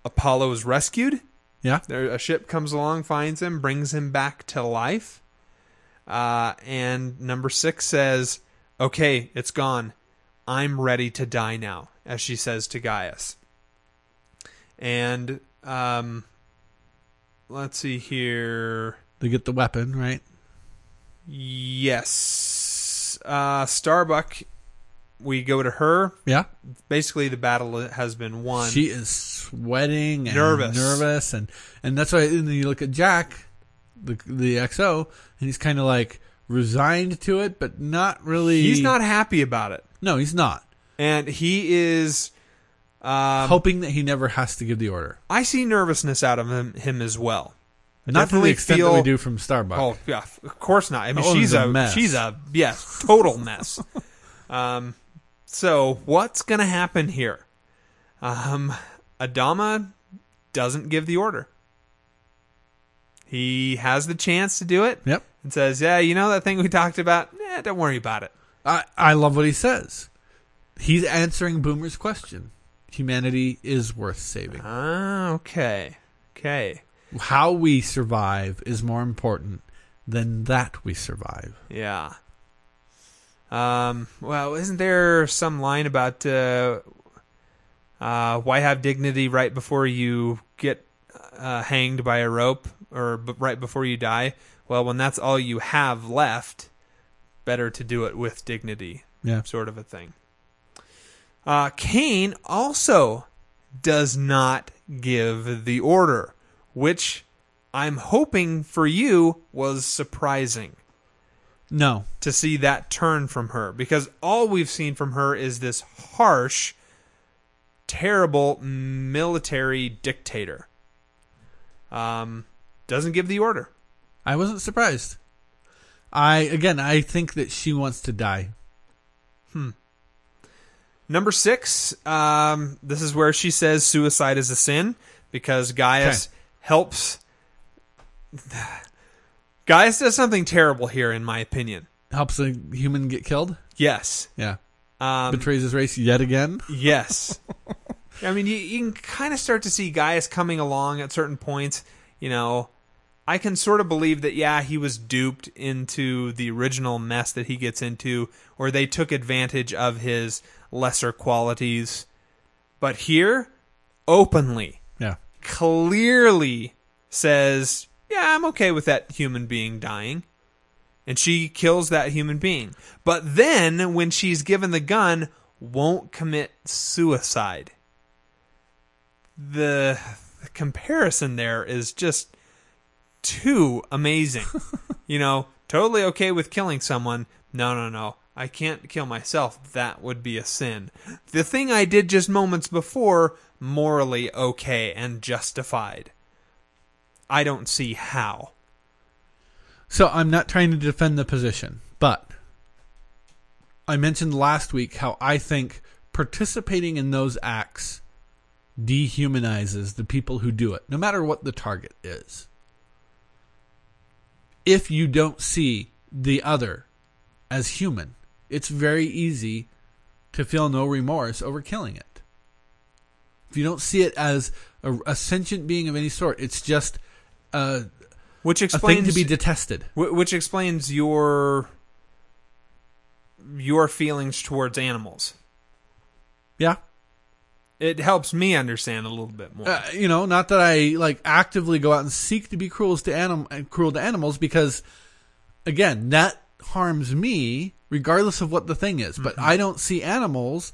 Apollo is rescued. Yeah. There, a ship comes along, finds him, brings him back to life. Uh, and number six says, "Okay, it's gone. I'm ready to die now," as she says to Gaius. And um, let's see here. They get the weapon, right? Yes, uh, Starbuck. We go to her. Yeah. Basically, the battle has been won. She is sweating and Nervous. nervous, and and that's why. And then you look at Jack, the the XO, and he's kind of like resigned to it, but not really. He's not happy about it, No, he's not. and he is. Um, Hoping that he never has to give the order. I see nervousness out of him, him as well. Not to the extent feel, that we do from Starbucks. Oh yeah, of course not. I mean, That she's a mess. she's a yes, total mess. um, so what's gonna happen here? Um, Adama doesn't give the order. He has the chance to do it Yep. and says, "Yeah, you know that thing we talked about? Yeah, don't worry about it." I I love what he says. He's answering Boomer's question. Humanity is worth saving. Ah, okay. Okay. How we survive is more important than that we survive. Yeah. Um, well, isn't there some line about uh, uh, why have dignity right before you get uh, hanged by a rope or b- right before you die? Well, when that's all you have left, better to do it with dignity, Yeah. sort of a thing. Uh, Cain also does not give the order, which I'm hoping for you was surprising No. to see that turn from her because all we've seen from her is this harsh, terrible military dictator. Um, doesn't give the order. I wasn't surprised. I again, I think that she wants to die. Number six, um, this is where she says suicide is a sin because Gaius helps. Gaius does something terrible here, in my opinion. Helps a human get killed. Yes. Yeah. Um, Betrays his race yet again. Yes. I mean, you, you can kind of start to see Gaius coming along at certain points. You know, I can sort of believe that, yeah, he was duped into the original mess that he gets into, or they took advantage of his lesser qualities. But here, openly, Yeah. clearly says, yeah, I'm okay with that human being dying. And she kills that human being. But then, when she's given the gun, won't commit suicide. The, the comparison there is just too amazing. you know, totally okay with killing someone. No, no, no. I can't kill myself. That would be a sin. The thing I did just moments before, morally okay and justified. I don't see how. So I'm not trying to defend the position, but I mentioned last week how I think participating in those acts dehumanizes the people who do it, no matter what the target is. If you don't see the other as human, it's very easy to feel no remorse over killing it. If you don't see it as a, a sentient being of any sort, it's just a, Which a thing to be detested. Which explains your your feelings towards animals. Yeah. It helps me understand a little bit more. Uh, you know, not that I like actively go out and seek to be cruel to anim- cruel to animals because again, that harms me regardless of what the thing is. But mm-hmm. I don't see animals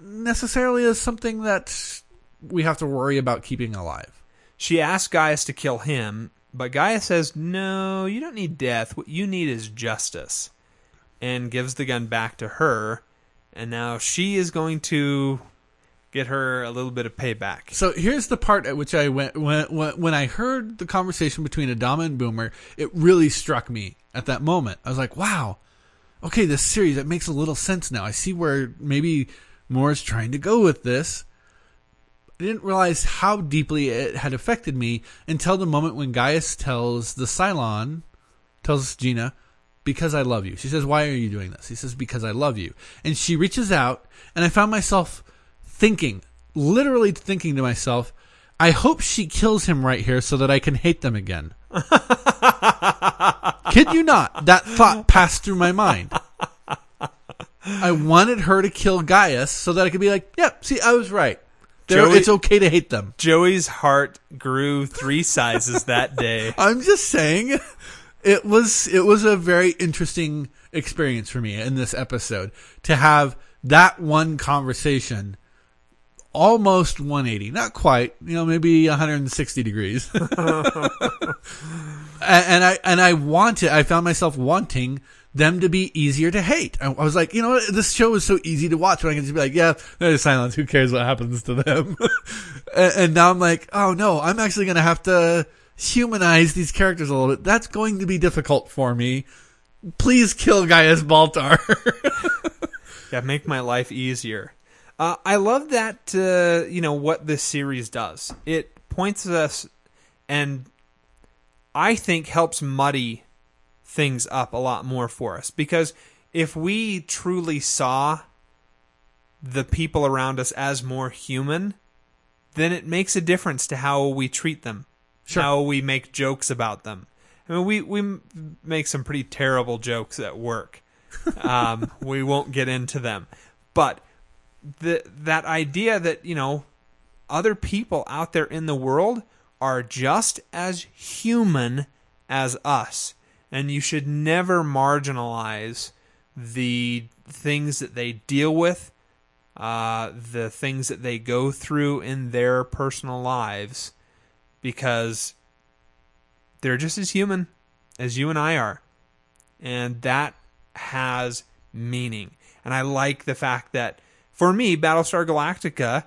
necessarily as something that we have to worry about keeping alive. she asks Gaius to kill him, but Gaius says, "No, you don't need death. What you need is justice." And gives the gun back to her, and now she is going to get her a little bit of payback. So here's the part at which I went when when, I heard the conversation between Adama and Boomer, it really struck me at that moment. I was like, "Wow, okay, this series it makes a little sense now. I see where maybe Moore's trying to go with this." I didn't realize how deeply it had affected me until the moment when Gaius tells the Cylon, tells Gina, because I love you. She says, Why are you doing this? He says, Because I love you. And she reaches out, and I found myself thinking, literally thinking to myself, I hope she kills him right here so that I can hate them again. Kid you not, that thought passed through my mind. I wanted her to kill Gaius so that I could be like, yep, see, I was right. Joey- it's okay to hate them. Joey's heart grew three sizes that day. I'm just saying, it was it was a very interesting experience for me in this episode to have that one conversation almost 180 not quite. You know maybe 160 degrees. And, i and i wanted i found myself wanting them to be easier to hate. I, was like you know this show is so easy to watch when i can just be like yeah they're Cylons. Who cares what happens to them? And, and now i'm like oh no i'm actually gonna have to humanize these characters a little bit. That's going to be difficult for me. Please kill gaius baltar. Yeah, make my life easier. Uh, I love that. Uh, you know what this series does. It points us, and I think helps muddy things up a lot more for us because if we truly saw the people around us as more human, then it makes a difference to how we treat them, Sure. how we make jokes about them. I mean, we we make some pretty terrible jokes at work. Um, we won't get into them, but the that idea that you know other people out there in the world are just as human as us, and you should never marginalize the things that they deal with, uh, the things that they go through in their personal lives, because they're just as human as you and I are. And that has meaning. And I like the fact that, for me, Battlestar Galactica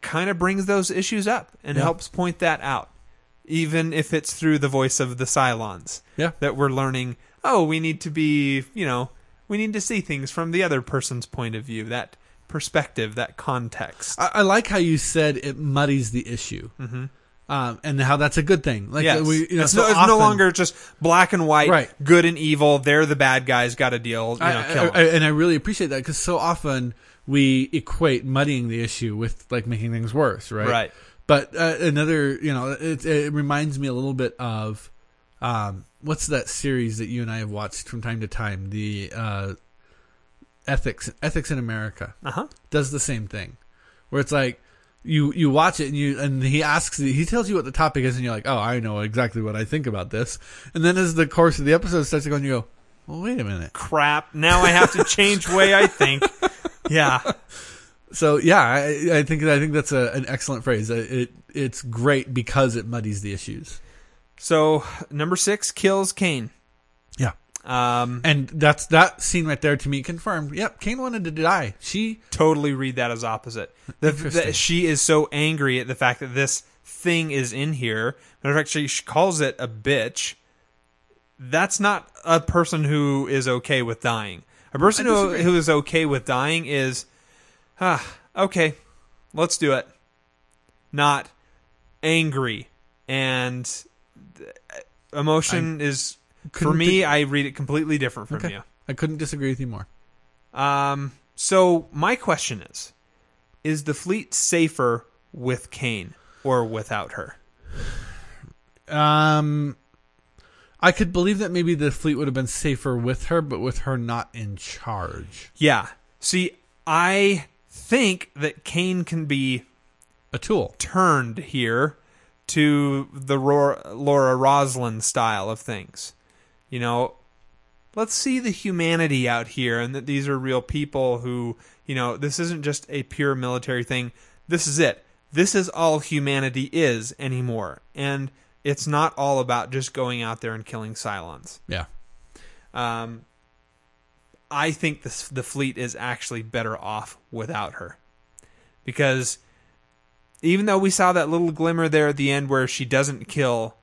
kind of brings those issues up and Yeah. helps point that out, even if it's through the voice of the Cylons Yeah. that we're learning oh we need to be you know we need to see things from the other person's point of view that perspective that context I, I like how you said it muddies the issue, mm-hmm. um, and how that's a good thing. Like yes. we, you know, it's, so no, it's no longer just black and white Right. good and evil they're the bad guys got to deal you know I- kill 'em. I- I- and I really appreciate that because so often we equate muddying the issue with like making things worse, right? Right. But uh, another, you know, it, it reminds me a little bit of um, what's that series that you and I have watched from time to time? The uh, ethics ethics in America uh-huh does the same thing, where it's like you you watch it and you and he asks he tells you what the topic is and you're like, oh, I know exactly what I think about this, and then as the course of the episode starts to go, and you go, well, wait a minute. crap now i have to change way i think yeah So yeah, I, I think I think that's a, an excellent phrase. It, it it's great because it muddies the issues. so number six kills Cain Yeah, um and that's that scene right there to me confirmed. Yep, Cain wanted to die. She totally read that as opposite. The, that she is so angry at the fact that this thing is in here. Matter of fact, she, she calls it a bitch. That's not a person who is okay with dying. A person who, who is okay with dying is, ah, okay, let's do it. Not angry and emotion is for me. I read it completely different from okay. you. I couldn't disagree with you more. Um, so my question is: Is the fleet safer with Cain or without her? Um, I could believe that maybe the fleet would have been safer with her, but with her not in charge. Yeah. See, I think that Cain can be A tool. turned here to the Ro- Laura Roslin style of things. You know, let's see the humanity out here and that these are real people who, you know, this isn't just a pure military thing. This is it. This is all humanity is anymore. And it's not all about just going out there and killing Cylons. Yeah. Um, I think the the fleet is actually better off without her, because even though we saw that little glimmer there at the end where she doesn't kill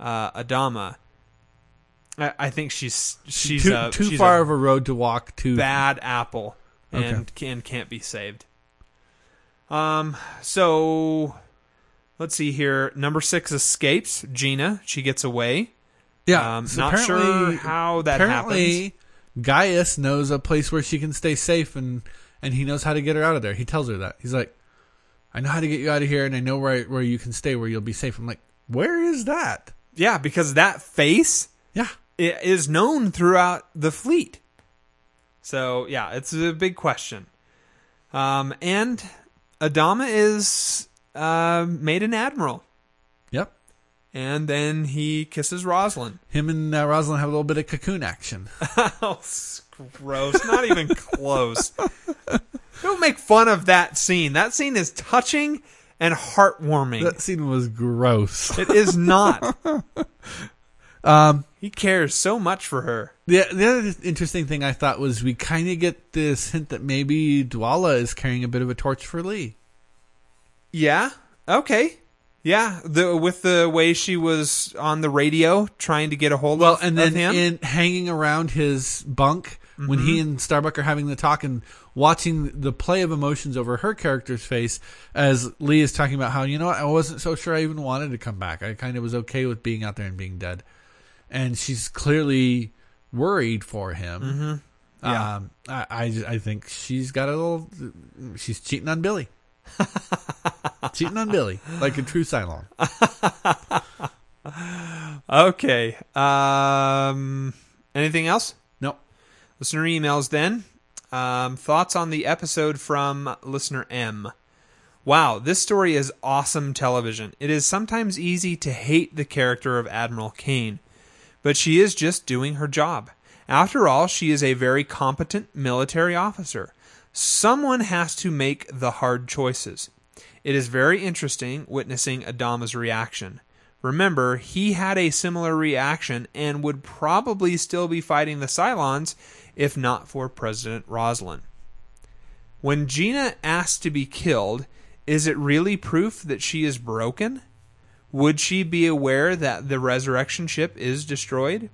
uh, Adama, I, I think she's she's too a, too she's far a of a road to walk. Too bad apple and can can't be saved. Um. So let's see here. Number six escapes. Gina. She gets away. Yeah. Um, so not sure how that apparently happens. Gaius knows a place where she can stay safe, and and he knows how to get her out of there. He tells her that he's like, "I know how to get you out of here, and I know where where you can stay, where you'll be safe." I'm like, "Where is that?" Yeah, because that face Yeah. is known throughout the fleet. So yeah, it's a big question. Um, and Adama is uh, made an admiral, Yep. and then he kisses Roslin. Him and uh, Roslin have a little bit of cocoon action. oh, gross! Not even close. Don't make fun of that scene. That scene is touching and heartwarming. that scene was gross. it is not. Um, He cares so much for her. the the other interesting thing I thought was we kind of get this hint that maybe Dualla is carrying a bit of a torch for Lee. Yeah. Okay. Yeah. The with the way she was on the radio trying to get a hold Well, of, and of then him. in hanging around his bunk when he and Starbuck are having the talk and watching the play of emotions over her character's face as Lee is talking about how you know what I wasn't so sure I even wanted to come back. I kind of was okay with being out there and being dead, and she's clearly worried for him. Yeah. Um, I, I I think she's got a little. She's cheating on Billy. cheating on Billy like a true Cylon. Okay. Um, anything else? No. Listener emails then. Um, thoughts on the episode from listener M. Wow, this story is awesome television. It is sometimes easy to hate the character of Admiral Cain, but she is just doing her job. After all, she is a very competent military officer. Someone has to make the hard choices. It is very interesting witnessing Adama's reaction. Remember, he had a similar reaction and would probably still be fighting the Cylons if not for President Roslin. When Gina asked to be killed, is it really proof that she is broken? Would she be aware that the resurrection ship is destroyed?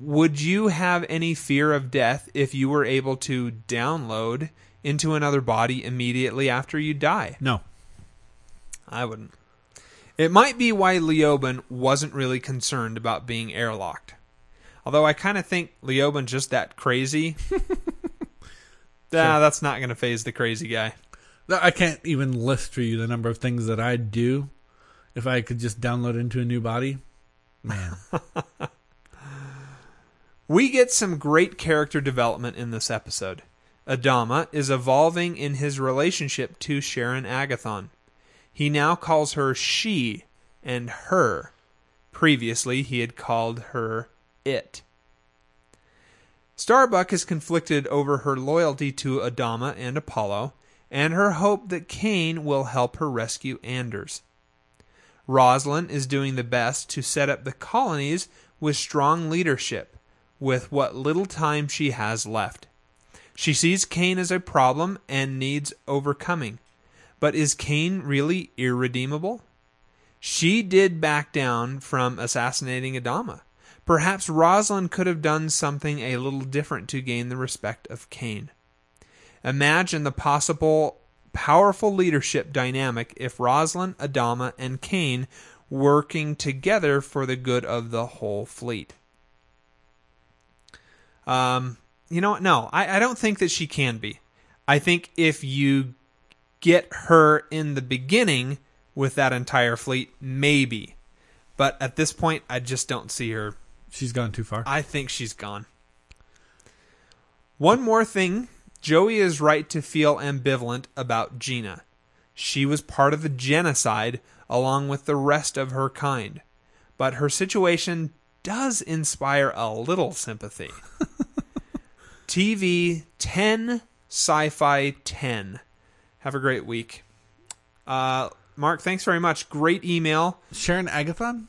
Would you have any fear of death if you were able to download into another body immediately after you die? No. I wouldn't. It might be why Leoben wasn't really concerned about being airlocked. Although I kind of think Leoben's just that crazy. Nah, that's not going to phase the crazy guy. I can't even list for you the number of things that I'd do if I could just download into a new body. Man. We get some great character development in this episode. Adama is evolving in his relationship to Sharon Agathon. He now calls her she and her. Previously, he had called her it. Starbuck is conflicted over her loyalty to Adama and Apollo, and her hope that Kane will help her rescue Anders. Roslin is doing the best to set up the colonies with strong leadership, with what little time she has left. She sees Cain as a problem and needs overcoming. But is Cain really irredeemable? She did back down from assassinating Adama. Perhaps Roslin could have done something a little different to gain the respect of Cain. Imagine the possible powerful leadership dynamic if Roslin, Adama, and Cain working together for the good of the whole fleet. Um, you know what? No, I, I don't think that she can be. I think if you get her in the beginning with that entire fleet, maybe. But at this point, I just don't see her. She's gone too far. I think she's gone. One more thing Joey is right to feel ambivalent about Gina. She was part of the genocide along with the rest of her kind. But her situation does inspire a little sympathy. TV 10 Sci Fi 10. Have a great week. Uh, Mark, thanks very much. Great email. Sharon Agathon?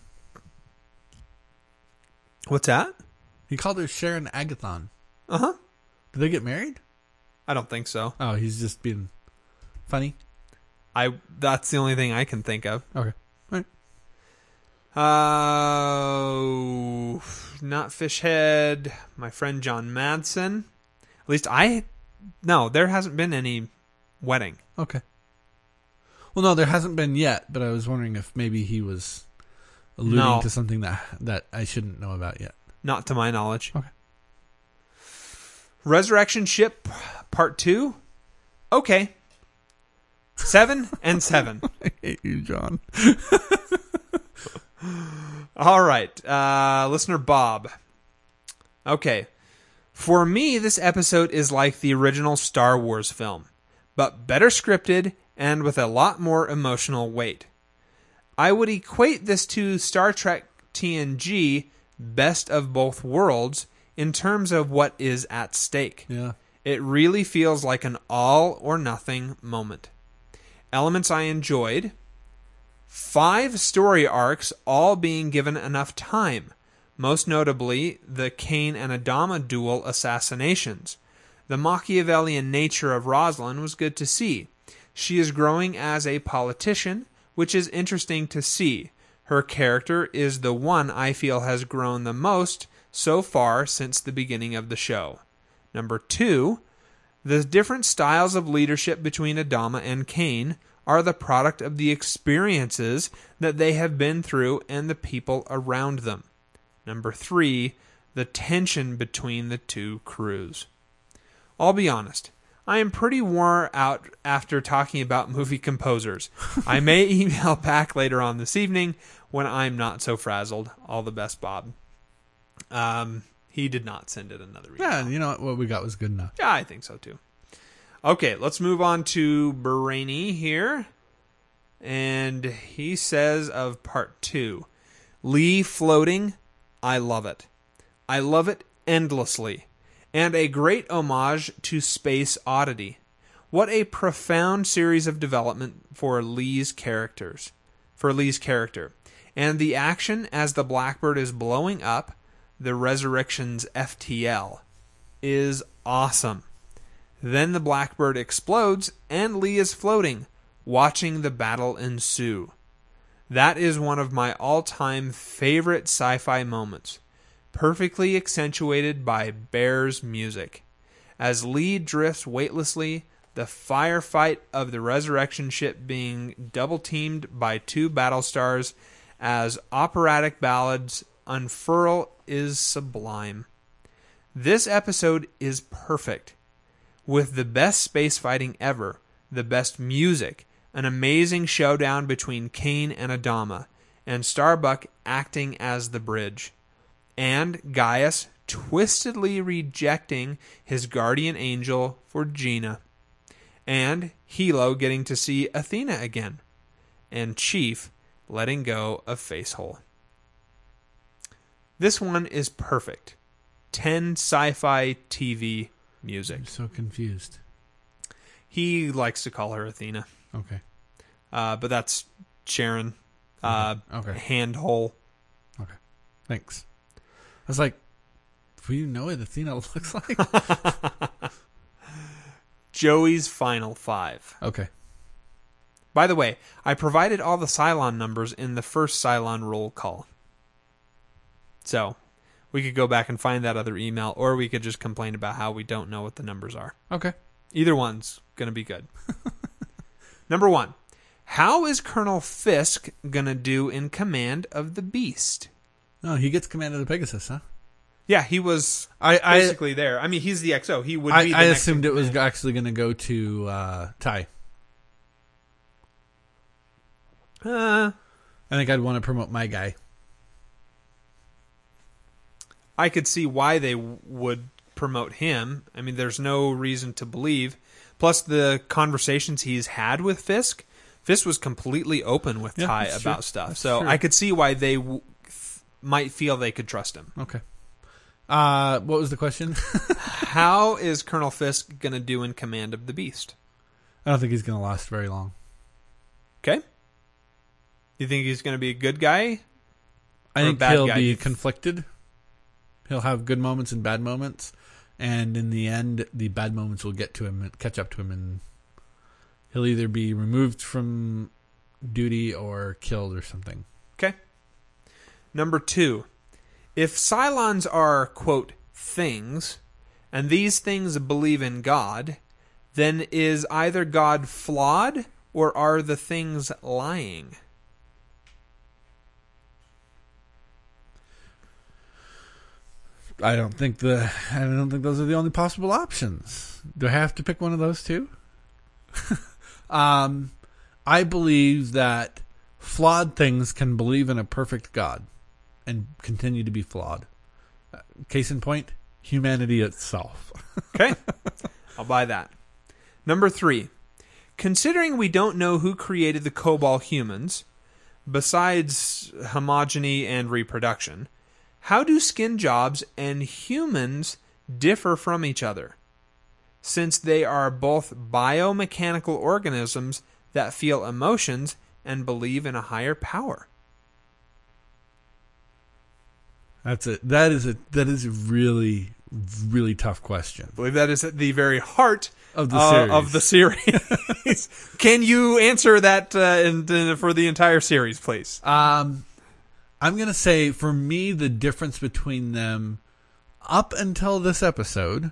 What's that? He called her Sharon Agathon. Uh huh. Did they get married? I don't think so. Oh, he's just being funny. I that's the only thing I can think of. Okay. All right. Uh, not Fishhead. My friend Jon Madsen. At least I. No, there hasn't been any wedding. Okay. Well, no, there hasn't been yet, but I was wondering if maybe he was alluding No. to something that that I shouldn't know about yet. Not to my knowledge. Okay. Resurrection Ship Part 2. Okay. Seven and seven. I hate you, Jon. All right. Uh, listener Bob. Okay. For me, this episode is like the original Star Wars film, but better scripted and with a lot more emotional weight. I would equate this to Star Trek TNG Best of Both Worlds in terms of what is at stake. Yeah. It really feels like an all or nothing moment. Elements I enjoyed. Five story arcs all being given enough time, most notably the Cain and Adama duel assassinations. The Machiavellian nature of Roslin was good to see. She is growing as a politician, which is interesting to see. Her character is the one I feel has grown the most so far since the beginning of the show. Number two, the different styles of leadership between Adama and Cain are the product of the experiences that they have been through and the people around them. Number three, the tension between the two crews. I'll be honest, I am pretty worn out after talking about movie composers. I may email back later on this evening when I'm not so frazzled. All the best, Bob. Um, he did not send it another email. Yeah, you know what? What we got was good enough. Yeah, I think so too. Okay, let's move on to Brainy here. And he says of part two Lee floating, I love it. I love it endlessly. And a great homage to Space Oddity. What a profound series of development for Lee's characters. For Lee's character. And the action as the Blackbird is blowing up the Resurrection's FTL is awesome. Then the Blackbird explodes and Lee is floating, watching the battle ensue. That is one of my all time favorite sci fi moments, perfectly accentuated by Bear's music. As Lee drifts weightlessly, the firefight of the resurrection ship being double teamed by two battle stars as operatic ballads unfurl is sublime. This episode is perfect, with the best space fighting ever, the best music, an amazing showdown between Cain and Adama, and Starbuck acting as the bridge, and Gaius twistedly rejecting his guardian angel for Gina, and Helo getting to see Athena again, and Chief letting go of Facehole. This one is perfect. 10 sci fi TV music. I'm so confused. He likes to call her Athena, Okay. uh, but that's Sharon. Uh, Okay. Handhole. Okay. Thanks. I was like, do you know what Athena looks like? Joey's Final Five. okay. By the way, I provided all the Cylon numbers in the first Cylon roll call. So, we could go back and find that other email, or we could just complain about how we don't know what the numbers are. Okay. Either one's going to be good. Number one, how is Colonel Fisk going to do in command of the Beast? No, he gets command of the Pegasus, huh? Yeah, he was I I, basically there. I mean, he's the XO. He would I, be. The I assumed it was command. actually going to go to uh, Tigh. Uh, I think I'd want to promote my guy. I could see why they w- would promote him. I mean, there's no reason to believe. Plus, the conversations he's had with Fisk, Fisk was completely open with Yeah, Tigh about true. stuff. That's so true. I could see why they w- f- might feel they could trust him. Okay. Uh, what was the question? How is Colonel Fisk going to do in command of the Beast? I don't think he's going to last very long. Okay. You think he's going to be a good guy? I think he'll guy, be conflicted. He'll have good moments and bad moments, and in the end, the bad moments will get to him, and catch up to him, and he'll either be removed from duty or killed or something. Okay. Number two, if Cylons are, quote, things, and these things believe in God, then is either God flawed or are the things lying? I don't think the I don't think those are the only possible options. Do I have to pick one of those two? um, I believe that flawed things can believe in a perfect God and continue to be flawed. Uh, Case in point, humanity itself. Okay. I'll buy that. Number three, considering we don't know who created the Kobol humans, besides homogeny and reproduction, how do skin jobs and humans differ from each other? Since they are both biomechanical organisms that feel emotions and believe in a higher power. That's it. That is a that is a really really tough question I believe that is at the very heart of the uh, series. of the series. Can you answer that uh, in, in- for the entire series, please? Um, I'm gonna say for me the difference between them up until this episode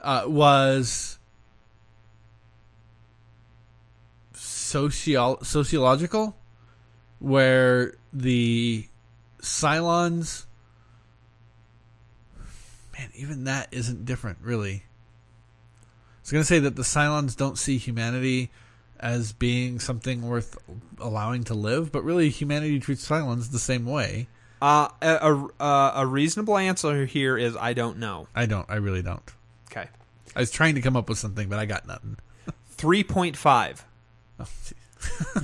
uh, was social sociological, where the Cylons man, even that isn't different, really. I was going to say that the Cylons don't see humanity as being something worth allowing to live, but really humanity treats Cylons the same way. Uh, a, a, a reasonable answer here is I don't know. I don't. I really don't. Okay. I was trying to come up with something, but I got nothing. 3.5. Oh,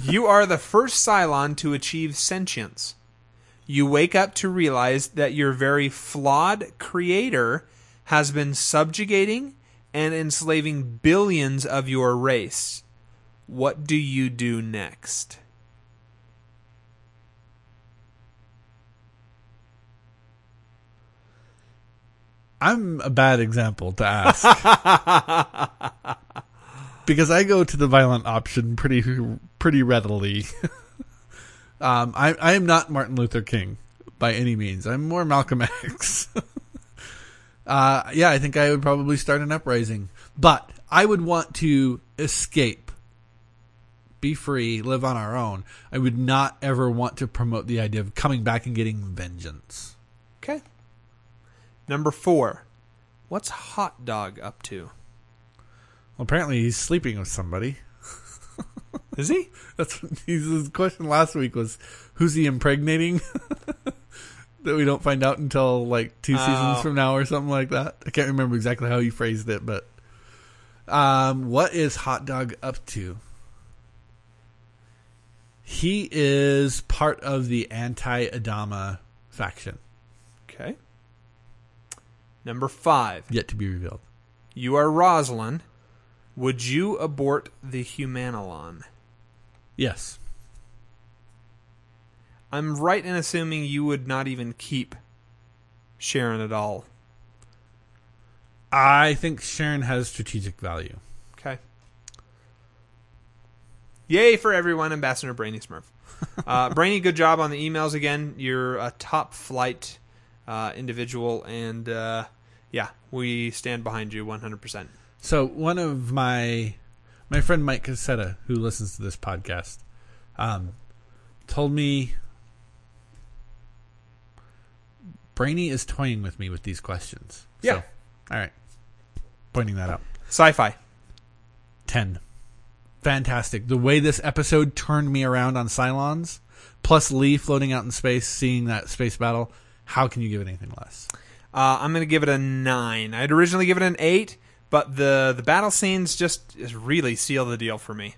you are the first Cylon to achieve sentience. You wake up to realize that your very flawed creator has been subjugating and enslaving billions of your race. What do you do next? I'm a bad example to ask. because I go to the violent option pretty pretty readily. um, I I am not Martin Luther King by any means. I'm more Malcolm X. uh, yeah, I think I would probably start an uprising, but I would want to escape, be free, live on our own. I would not ever want to promote the idea of coming back and getting vengeance. Okay. Number four. What's Hot Dog up to? Well, apparently he's sleeping with somebody. Is he? That's what his question last week was, who's he impregnating? that we don't find out until like two seasons Oh. from now or something like that. I can't remember exactly how you phrased it, but um, what is Hot Dog up to? He is part of the anti-Adama faction, Okay. Number five. yet to be revealed. You are Roslin. Would you abort the Humanilon? Yes, I'm right in assuming you would not even keep Sharon at all. I think Sharon has strategic value. Okay. Yay for everyone, Ambassador Brainy Smurf. Uh, Brainy, good job on the emails again. You're a top flight uh, individual, and uh, yeah, we stand behind you 100%. So one of my my friend Mike Cassetta, who listens to this podcast, um, told me Brainy is toying with me with these questions. Yeah. So, all right. Pointing that out. Sci fi. Ten. Fantastic. The way this episode turned me around on Cylons, plus Lee floating out in space, seeing that space battle. How can you give it anything less? Uh, I'm going to give it a 9. I'd originally give it an 8, but the, the battle scenes just, just really seal the deal for me.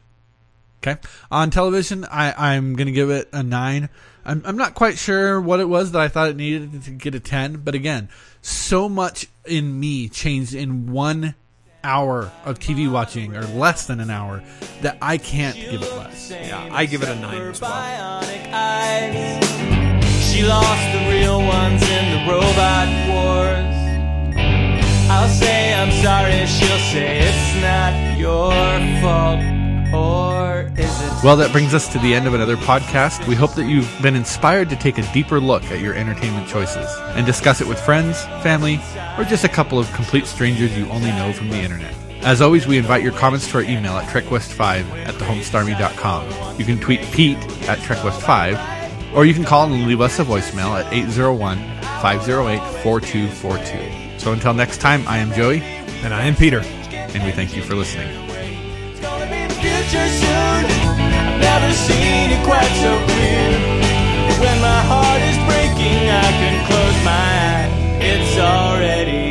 Okay. On television, I, I'm going to give it a nine. I'm, I'm not quite sure what it was that I thought it needed to get a 10, but again, so much in me changed in one hour of TV watching, or less than an hour, that I can't give it less. Yeah, I give it a 9 as well. She lost the real ones in the robot wars. I'll say I'm sorry, she'll say it's not your fault. Or is it? Well, that brings us to the end of another podcast. We hope that you've been inspired to take a deeper look at your entertainment choices and discuss it with friends, family, or just a couple of complete strangers you only know from the internet. As always, we invite your comments to our email at trekwest5 at thehomestarmy.com. You can tweet Pete at trekwest5, or you can call and leave us a voicemail at 801-508-4242. So until next time, I am Joey, And I am Peter. and we thank you for listening never seen it quite so clear. When my heart is breaking, I can close my eyes. It's already.